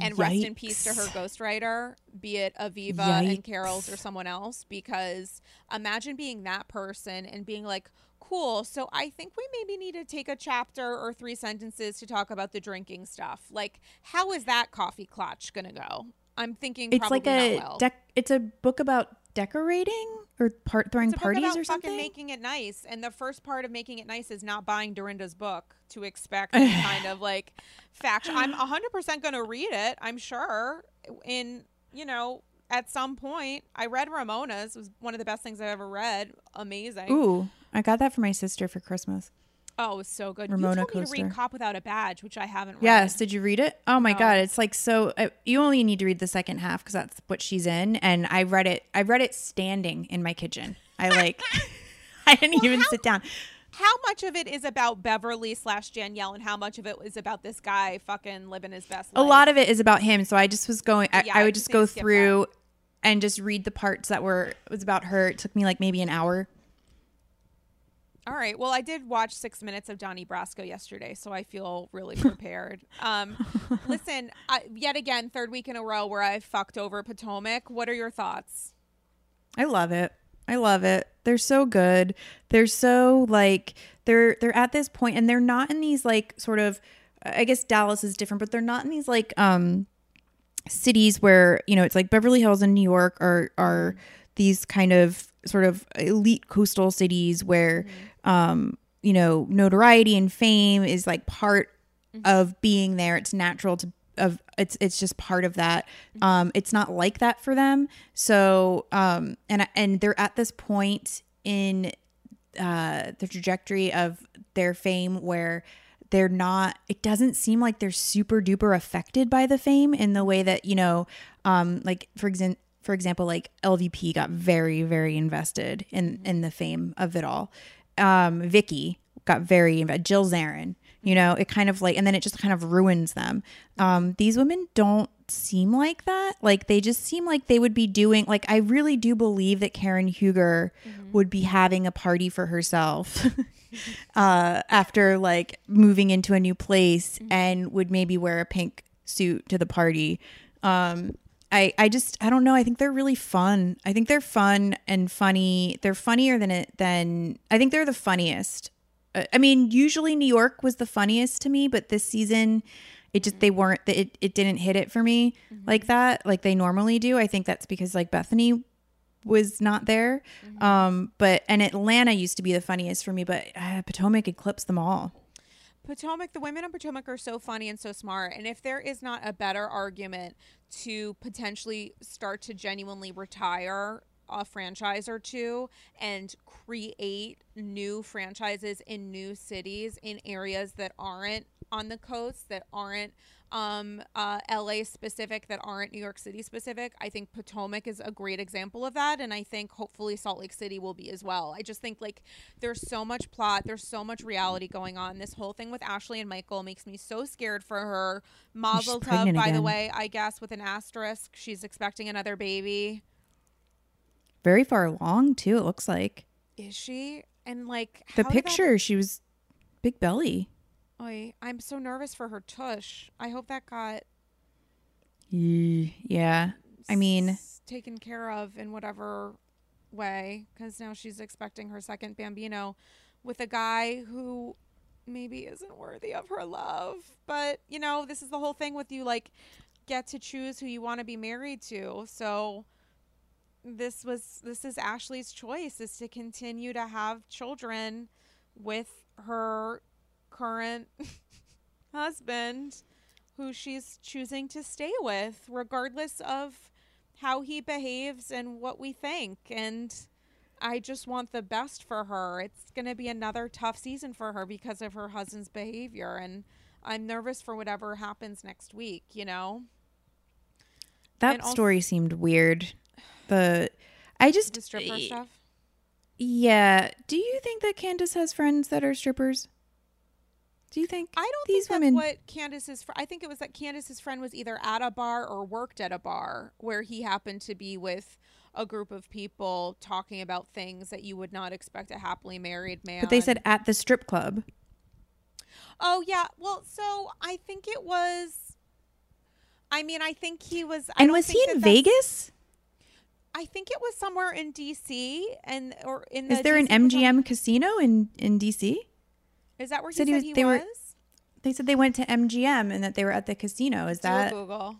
and rest in peace to her ghostwriter, be it Aviva and Carole's or someone else. Because imagine being that person and being like. Cool. So I think we maybe need to take a chapter or three sentences to talk about the drinking stuff. Like, how is that coffee clutch gonna go? I'm thinking it's probably like a well. dec- it's a book about decorating or part throwing It's a book parties or something. making it nice, and the first part of making it nice is not buying Dorinda's book to expect kind of like fact. I'm 100 percent going to read it. I'm sure in you know at some point. I read Ramona's. It was one of the best things I've ever read. Amazing. Ooh, I got that for my sister for Christmas. Oh, it was so good. Ramona you told me to read. Cop Without a Badge, which I haven't read. Yes, did you read it? Oh my No. god, it's like so. Uh, you only need to read the second half because that's what she's in, and I read it. I read it standing in my kitchen. I like. I didn't even how- sit down. How much of it is about Beverly slash Danielle, and how much of it is about this guy fucking living his best A lot of it is about him, so I just was going. I, Yeah, I would just just go through and just read the parts that were was about her. It took me like maybe an hour. All right. Well, I did watch six minutes of Donnie Brasco yesterday, so I feel really prepared. um, listen, I, yet again, third week in a row where I fucked over Potomac. What are your thoughts? I love it. I love it. They're so good. They're so like they're they're at this point and they're not in these like sort of I guess Dallas is different, but they're not in these like um cities where, you know, it's like Beverly Hills and New York are are these kind of sort of elite coastal cities where um you know, notoriety and fame is like part of being there. It's natural to of it's it's just part of that. Um it's not like that for them. So um and and they're at this point in uh the trajectory of their fame where they're not it doesn't seem like they're super duper affected by the fame in the way that you know um like for example for example like lvp got very very invested in in the fame of it all um vicki got very inv- jill zarin you know it kind of like and then it just kind of ruins them. Um these women don't seem like that. Like they just seem like they would be doing like i really do believe that karen huger would be having a party for herself uh after like moving into a new place and would maybe wear a pink suit to the party. Um I, I just I don't know. I think they're really fun. I think they're fun and funny. They're funnier than it than I think they're the funniest. Uh, I mean, usually New York was the funniest to me, but this season it just they weren't it it didn't hit it for me like that like they normally do. I think that's because like Bethany was not there. Um but and Atlanta used to be the funniest for me, but uh, Potomac eclipsed them all. Potomac, the women of Potomac are so funny and so smart. And if there is not a better argument to potentially start to genuinely retire a franchise or two and create new franchises in new cities in areas that aren't on the coast, that aren't um, uh, LA specific, that aren't New York City specific, I think Potomac is a great example of that. And I think hopefully Salt Lake City will be as well. I just think like there's so much plot, there's so much reality going on. This whole thing with Ashley and Michael makes me so scared for her. Mazel tov, by the way, I guess with an asterisk. She's expecting another baby. Very far along too, it looks like. Is she? And like The did that- picture, she was big belly. Oy, I'm so nervous for her tush. I hope that got Yeah. I mean, s- taken care of in whatever way because now she's expecting her second bambino with a guy who maybe isn't worthy of her love but you know this is the whole thing with you like get to choose who you want to be married to so this was this is ashley's choice is to continue to have children with her current husband who she's choosing to stay with regardless of how he behaves and what we think and I just want the best for her. It's going to be another tough season for her because of her husband's behavior and I'm nervous for whatever happens next week, you know. that and also- story seemed weird. The I just The stripper stuff. Yeah. Do you think that Candiace has friends that are strippers? Do you think I don't these think women that's what Candiace's fr- I think it was that Candiace's friend was either at a bar or worked at a bar where he happened to be with a group of people talking about things that you would not expect a happily married man. But they said at the strip club. Oh yeah. Well, so I think it was. I mean, I think he was. I And was he in that Vegas? I think it was somewhere in D.C. and or in the. Is there an DC Potomac- MGM casino in in DC? Is that where he said he he was- was? they were- They said they went to MGM and that they were at the casino. Is Do that Google.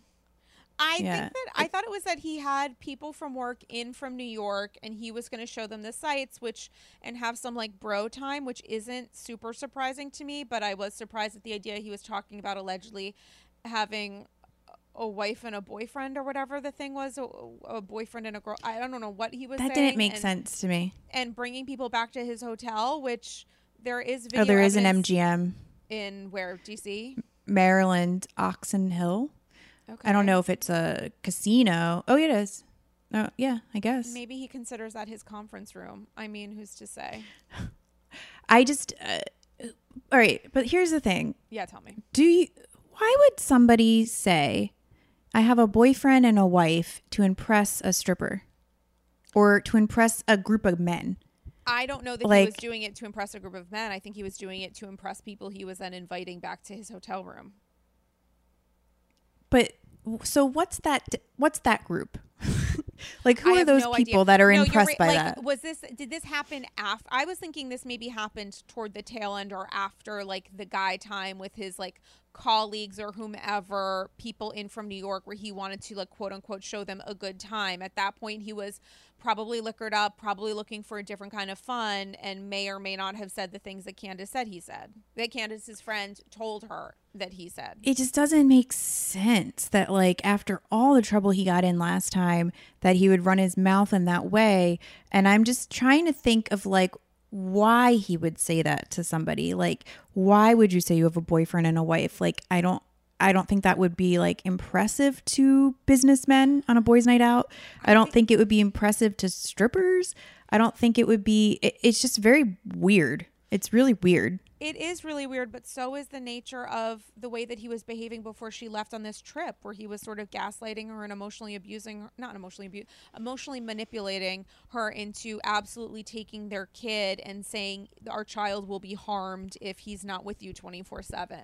I Yeah. think that I thought it was that he had people from work in from New York and he was going to show them the sites which and have some like bro time which isn't super surprising to me but I was surprised at the idea he was talking about allegedly having a wife and a boyfriend or whatever the thing was a, a boyfriend and a girl I don't know what he was that didn't make and, sense to me? and bringing people back to his hotel which there is video Oh, there is an MGM. in where DC Maryland, Oxon Hill. okay I don't know if it's a casino. Oh, it is. Oh, yeah, I guess. Maybe he considers that his conference room. I mean, who's to say? I just. Uh, all right, but here's the thing. Yeah, tell me. Do you? Why would somebody say, "I have a boyfriend and a wife" to impress a stripper, or to impress a group of men? I don't know that he was doing it to impress a group of men. I think he was doing it to impress people he was then inviting back to his hotel room. But so what's that? What's that group? Like, who I are those no people idea. that are No, impressed right. by like, that? Was this did this happen after? I was thinking this maybe happened toward the tail end or after like the guy time with his like colleagues or whomever people in from New York where he wanted to like quote unquote show them a good time. At that point he was probably liquored up, probably looking for a different kind of fun and may or may not have said the things that Candiace said he said. That Candiace's friend told her that he said. it just doesn't make sense that like after all the trouble he got in last time that he would run his mouth in that way and i'm just trying to think of like why he would say that to somebody. Like why would you say you have a boyfriend and a wife? Like i don't i don't think that would be like impressive to businessmen on a boys night out. I don't think it would be impressive to strippers. I don't think it would be it, it's just very weird. It's really weird It is really weird, but so is the nature of the way that he was behaving before she left on this trip, where he was sort of gaslighting her and emotionally abusing her, not emotionally abuse, emotionally manipulating her into absolutely taking their kid and saying our child will be harmed if he's not with you 24 7.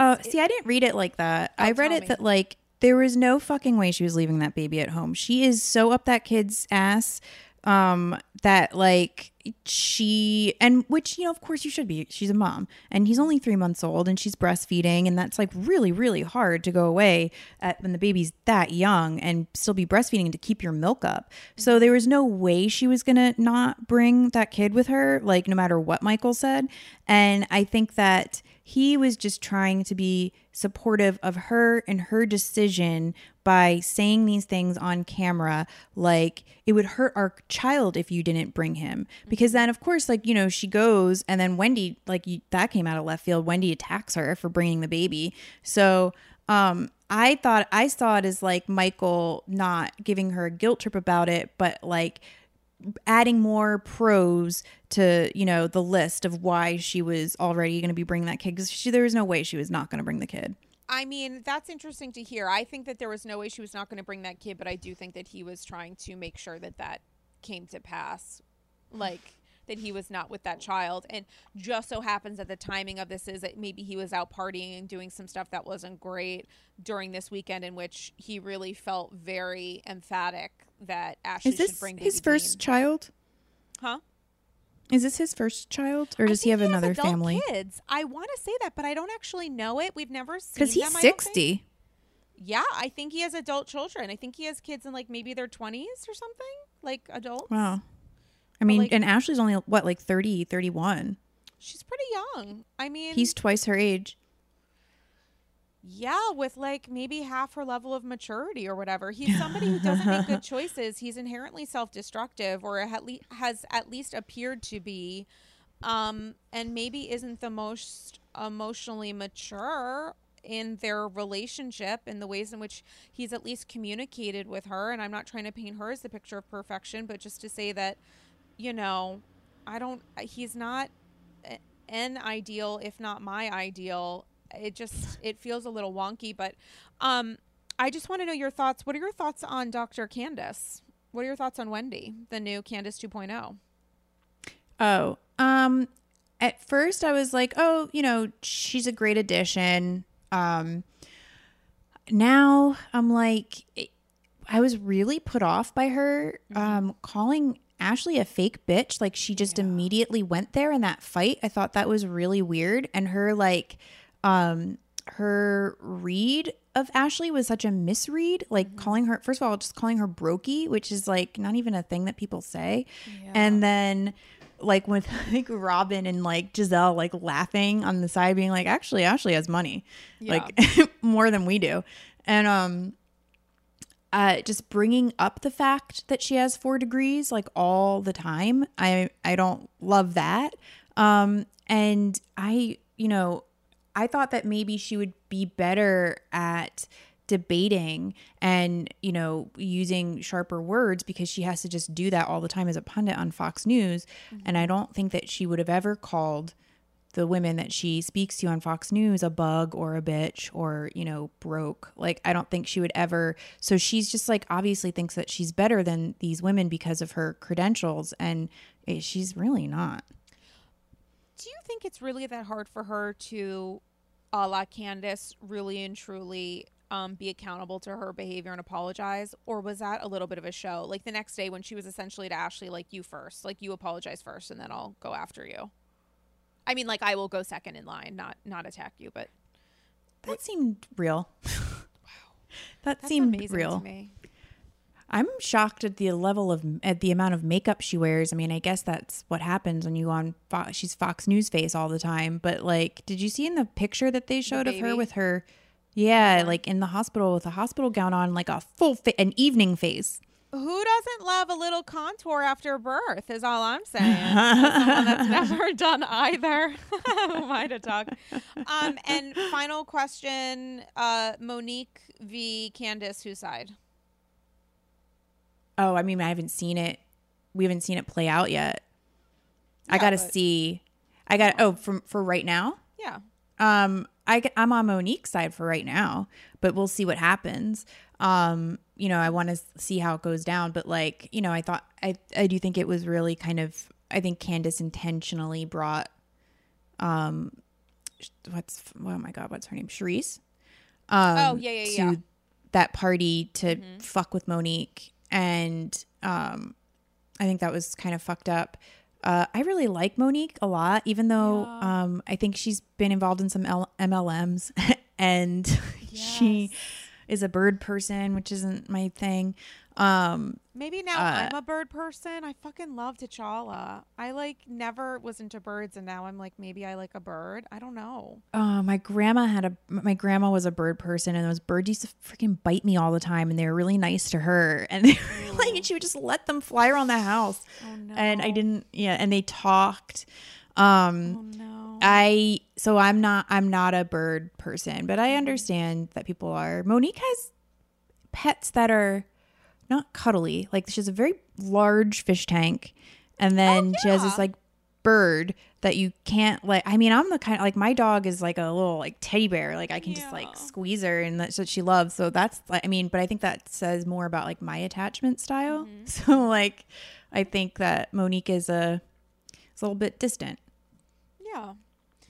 Oh, see, I didn't read it like that. Oh, I read it me. that like there was no fucking way she was leaving that baby at home. She is so up that kid's ass um that like she and which you know of course you should be she's a mom and he's only three months old and she's breastfeeding and that's like really really hard to go away at when the baby's that young and still be breastfeeding to keep your milk up. So there was no way she was gonna not bring that kid with her like no matter what michael said. And i think that he was just trying to be supportive of her and her decision by saying these things on camera like it would hurt our child if you didn't bring him. Because then of course like you know she goes and then wendy like you, that came out of left field. Wendy attacks her for bringing the baby. So um i thought i saw it as like michael not giving her a guilt trip about it but like adding more pros to you know the list of why she was already going to be bringing that kid because there was no way she was not going to bring the kid I mean, that's interesting to hear. I think that there was no way she was not going to bring that kid, but I do think that he was trying to make sure that that came to pass. Like, that he was not with that child. And just so happens that the timing of this is that maybe he was out partying and doing some stuff that wasn't great during this weekend, in which he really felt very emphatic that Ashley is this should bring his first Dean. child Huh? is this his first child or does he have another adult family Kids. I want to say that, but I don't actually know it. We've never seen because he's them, 60 Yeah, I think he has adult children. I think he has kids in like maybe their 20s or something, like adults. wow i mean like- and ashley's only what like 30 31 She's pretty young. I mean, he's twice her age yeah, with like maybe half her level of maturity or whatever. He's somebody who doesn't make good choices. He's inherently self-destructive or at le- has at least appeared to be um and maybe isn't the most emotionally mature in their relationship in the ways in which he's at least communicated with her and I'm not trying to paint her as the picture of perfection but just to say that you know I don't he's not an ideal if not my ideal it just it feels a little wonky but um I just want to know your thoughts what are your thoughts on Dr. Candiace what are your thoughts on Wendy the new Candiace oh? 2.0 Oh, um, at first I was like, oh, you know, she's a great addition. Um, now I'm like, I was really put off by her um, calling Ashley a fake bitch. Like she just immediately went there in that fight. I thought that was really weird. And her like, um, her read of Ashley was such a misread. Like calling her, first of all, just calling her brokey, which is like not even a thing that people say. And then like with like Robin and like Gizelle like laughing on the side, being like, actually, Ashley has money, like more than we do, and um, uh, just bringing up the fact that she has four degrees like all the time. I I don't love that. Um, and I you know I thought that maybe she would be better at debating and you know using sharper words because she has to just do that all the time as a pundit on Fox News. And I don't think that she would have ever called the women that she speaks to on Fox News a bug or a bitch or you know broke. Like I don't think she would ever. So she's just like obviously thinks that she's better than these women because of her credentials. And eh, she's really not do you think it's really that hard for her to a la Candiace really and truly um, be accountable to her behavior and apologize, or was that a little bit of a show? Like the next day when she was essentially to Ashley, like you first, like you apologize first, and then I'll go after you. I mean, like I will go second in line, not not attack you, but That seemed real. Wow. That that's seemed amazing real. to me. I'm shocked at the level of at the amount of makeup she wears. I mean, I guess that's what happens when you go on Fox, she's Fox News face all the time. But like, did you see in the picture that they showed of her with her? Yeah, like in the hospital with a hospital gown on, like a full fa- an evening face. Who doesn't love a little contour after birth? Is all I'm saying. Someone that's never done either. Who am I to talk? Um, and final question: uh, Monique v. Candiace, whose side? Oh, I mean, I haven't seen it. We haven't seen it play out yet. I got to see. I got oh from for right now. Yeah. Um, I I'm on Monique's side for right now, but we'll see what happens. Um, you know, I want to see how it goes down, but like, you know, I thought I I do think it was really kind of I think Candiace intentionally brought um what's oh my god, what's her name? Charrisse. Um Oh, yeah, yeah, to yeah. that party to fuck with Monique and um I think that was kind of fucked up. Uh, I really like Monique a lot, even though um, I think she's been involved in some L- MLMs and she is a bird person, which isn't my thing. Um, Maybe now Uh, I'm a bird person. I fucking love T'Challa. I like never was into birds, and now I'm like maybe I like a bird. I don't know. oh, my grandma had a my grandma was a bird person, and those birds used to freaking bite me all the time, and they were really nice to her, and they were like, and she would just let them fly around the house, Oh no. and I didn't, yeah, and they talked. Um, Oh no. I so I'm not I'm not a bird person, but I understand that people are. Monique has pets that are not cuddly. Like she has a very large fish tank, and then oh, she has this like bird that you can't like. I mean, I'm the kind of like my dog is like a little like teddy bear. Like I can just like squeeze her, and that's what she loves. So that's like I mean, but I think that says more about like my attachment style. Mm-hmm. So like, I think that Monique is a is a little bit distant, yeah.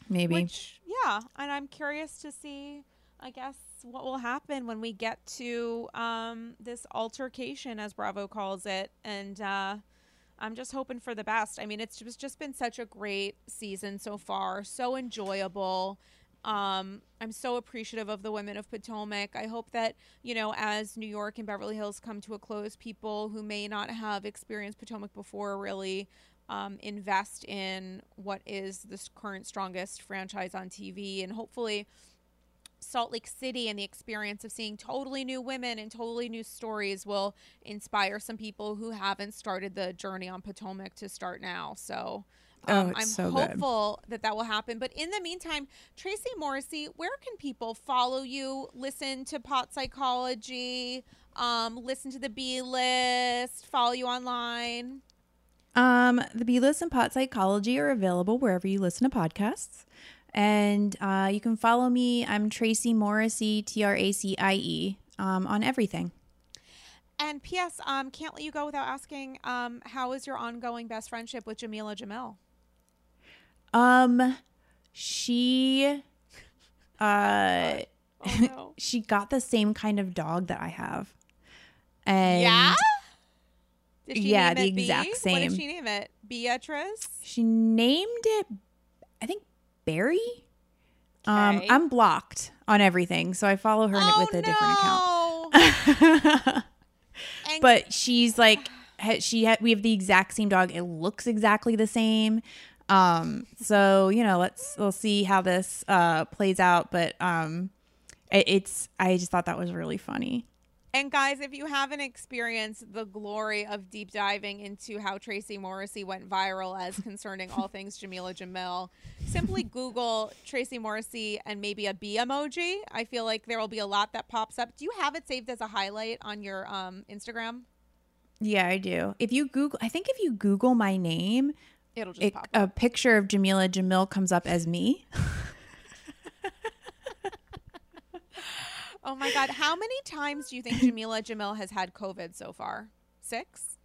maybe. Which, yeah, and I'm curious to see, I guess, what will happen when we get to um, this altercation, as Bravo calls it, and uh, I'm just hoping for the best. I mean, it's just just been such a great season so far, so enjoyable. Um, I'm so appreciative of the women of Potomac. I hope that, you know, as New York and Beverly Hills come to a close, people who may not have experienced Potomac before really um, invest in what is the current strongest franchise on TV. And hopefully, Salt Lake City and the experience of seeing totally new women and totally new stories will inspire some people who haven't started the journey on Potomac to start now. So Oh, um, it's I'm so good. hopeful that that will happen. But in the meantime, Tracie Morrissey, where can people follow you, listen to Pot Psychology, um, listen to the B List, follow you online? Um, the B List and Pot Psychology are available wherever you listen to podcasts. And uh, you can follow me. I'm Tracie Morrissey, T R A C I E, um, on everything. And P.S. Um, can't let you go without asking, um, how is your ongoing best friendship with Jameela Jamil? Um, she, uh, Oh no. she got the same kind of dog that I have. And yeah. Did Yeah, name the B? exact What same. did she name it? Beatrice. she named it, I think, Barry. Um, Okay. I'm blocked on everything, so I follow her oh with a different account. But she's like she ha- we have the exact same dog it looks exactly the same um so you know let's we'll see how this uh plays out but um it, it's i just thought that was really funny And guys, if you haven't experienced the glory of deep diving into how Tracie Morrissey went viral as concerning all things Jameela Jamil, simply Google Tracie Morrissey and maybe a B emoji. I feel like there will be a lot that pops up. Do you have it saved as a highlight on your um, Instagram? yeah i do if you google i think if you google my name It'll just it, pop up. a picture of jameela jamil comes up as me Oh my God. How many times do you think Jameela Jamil has had COVID so far? Six?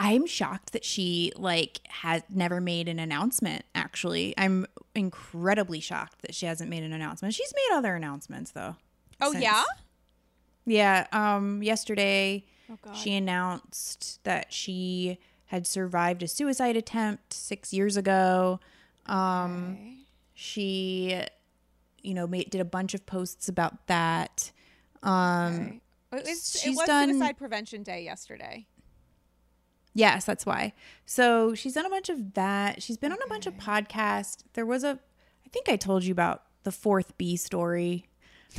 i'm shocked that she like has never made an announcement actually i'm incredibly shocked that she hasn't made an announcement she's made other announcements though Oh, since- yeah? Yeah. Um. Yesterday, Oh she announced that she had survived a suicide attempt six years ago. Um. Okay. She, you know, made did a bunch of posts about that. Um. Okay. It was, it was done- Suicide Prevention Day yesterday. Yes, that's why. So she's done a bunch of that. She's been on a bunch of podcasts. There was a, I think I told you about the fourth B story.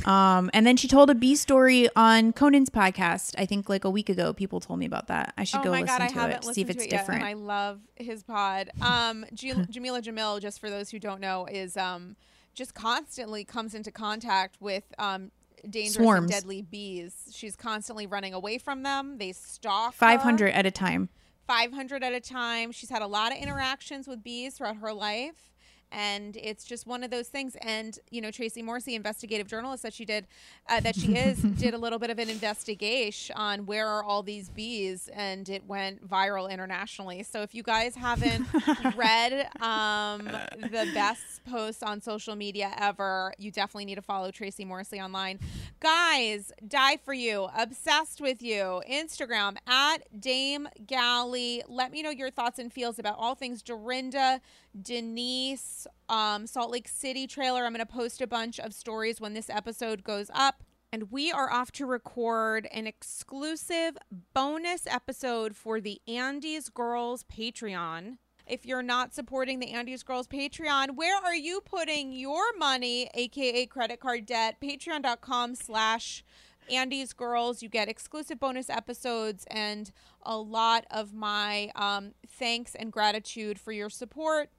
Um, and then she told a B story on Conan's podcast. I think like a week ago. People told me about that. I should oh go listen god, to it, see if it's it yet, different. and I love his pod. Um, Jam- Jameela Jamil, just for those who don't know, is um just constantly comes into contact with um dangerous Swarms. and deadly bees. She's constantly running away from them. They stalk her. Five hundred at a time. 500 at a time. She's had a lot of interactions with bees throughout her life. And it's just one of those things. And, you know, Tracie Morse, investigative journalist that she did, uh, that she is, did a little bit of an investigation on where are all these bees. And it went viral internationally. So if you guys haven't read um, the best posts on social media ever, you definitely need to follow Tracie Morrissey online. Guys, die for you, obsessed with you. Instagram at Dame Galley. Let me know your thoughts and feels about all things Dorinda, Denise, um, Salt Lake City trailer. I'm going to post a bunch of stories when this episode goes up. And we are off to record an exclusive bonus episode for the Andes Girls Patreon. If you're not supporting the Andes Girls Patreon, where are you putting your money, aka credit card debt? Patreon.com slash Andes Girls. You get exclusive bonus episodes and a lot of my um, thanks and gratitude for your support.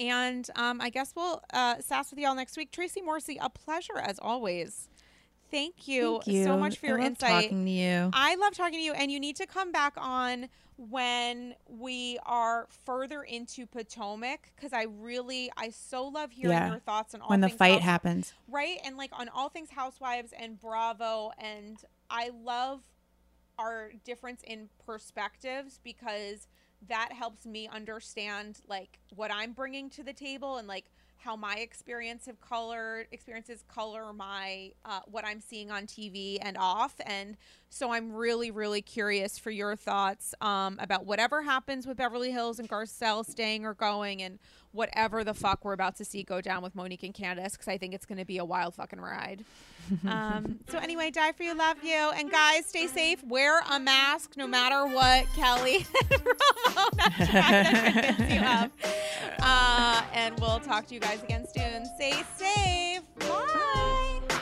And um, I guess we'll uh, sass with y'all next week. Tracie Morrissey, a pleasure as always. Thank you, Thank you so much for your I love insight. Talking to you. I love talking to you, and you need to come back on when we are further into Potomac because I really, I so love hearing Yeah. your thoughts on all when the fight House- happens. right? And like on all things Housewives and Bravo, and I love our difference in perspectives because that helps me understand like what I'm bringing to the table and like how my experience of color experiences color my uh, what I'm seeing on TV and off. And so I'm really really curious for your thoughts um, about whatever happens with Beverly Hills and Garcelle staying or going and whatever the fuck we're about to see go down with Monique and Candiace because I think it's going to be a wild fucking ride. um, so anyway, die for you, love you, and guys, stay safe. Wear a mask no matter what. Kelly, Ramona tried you of. Uh, and we'll talk to you guys again soon. Stay safe. Bye.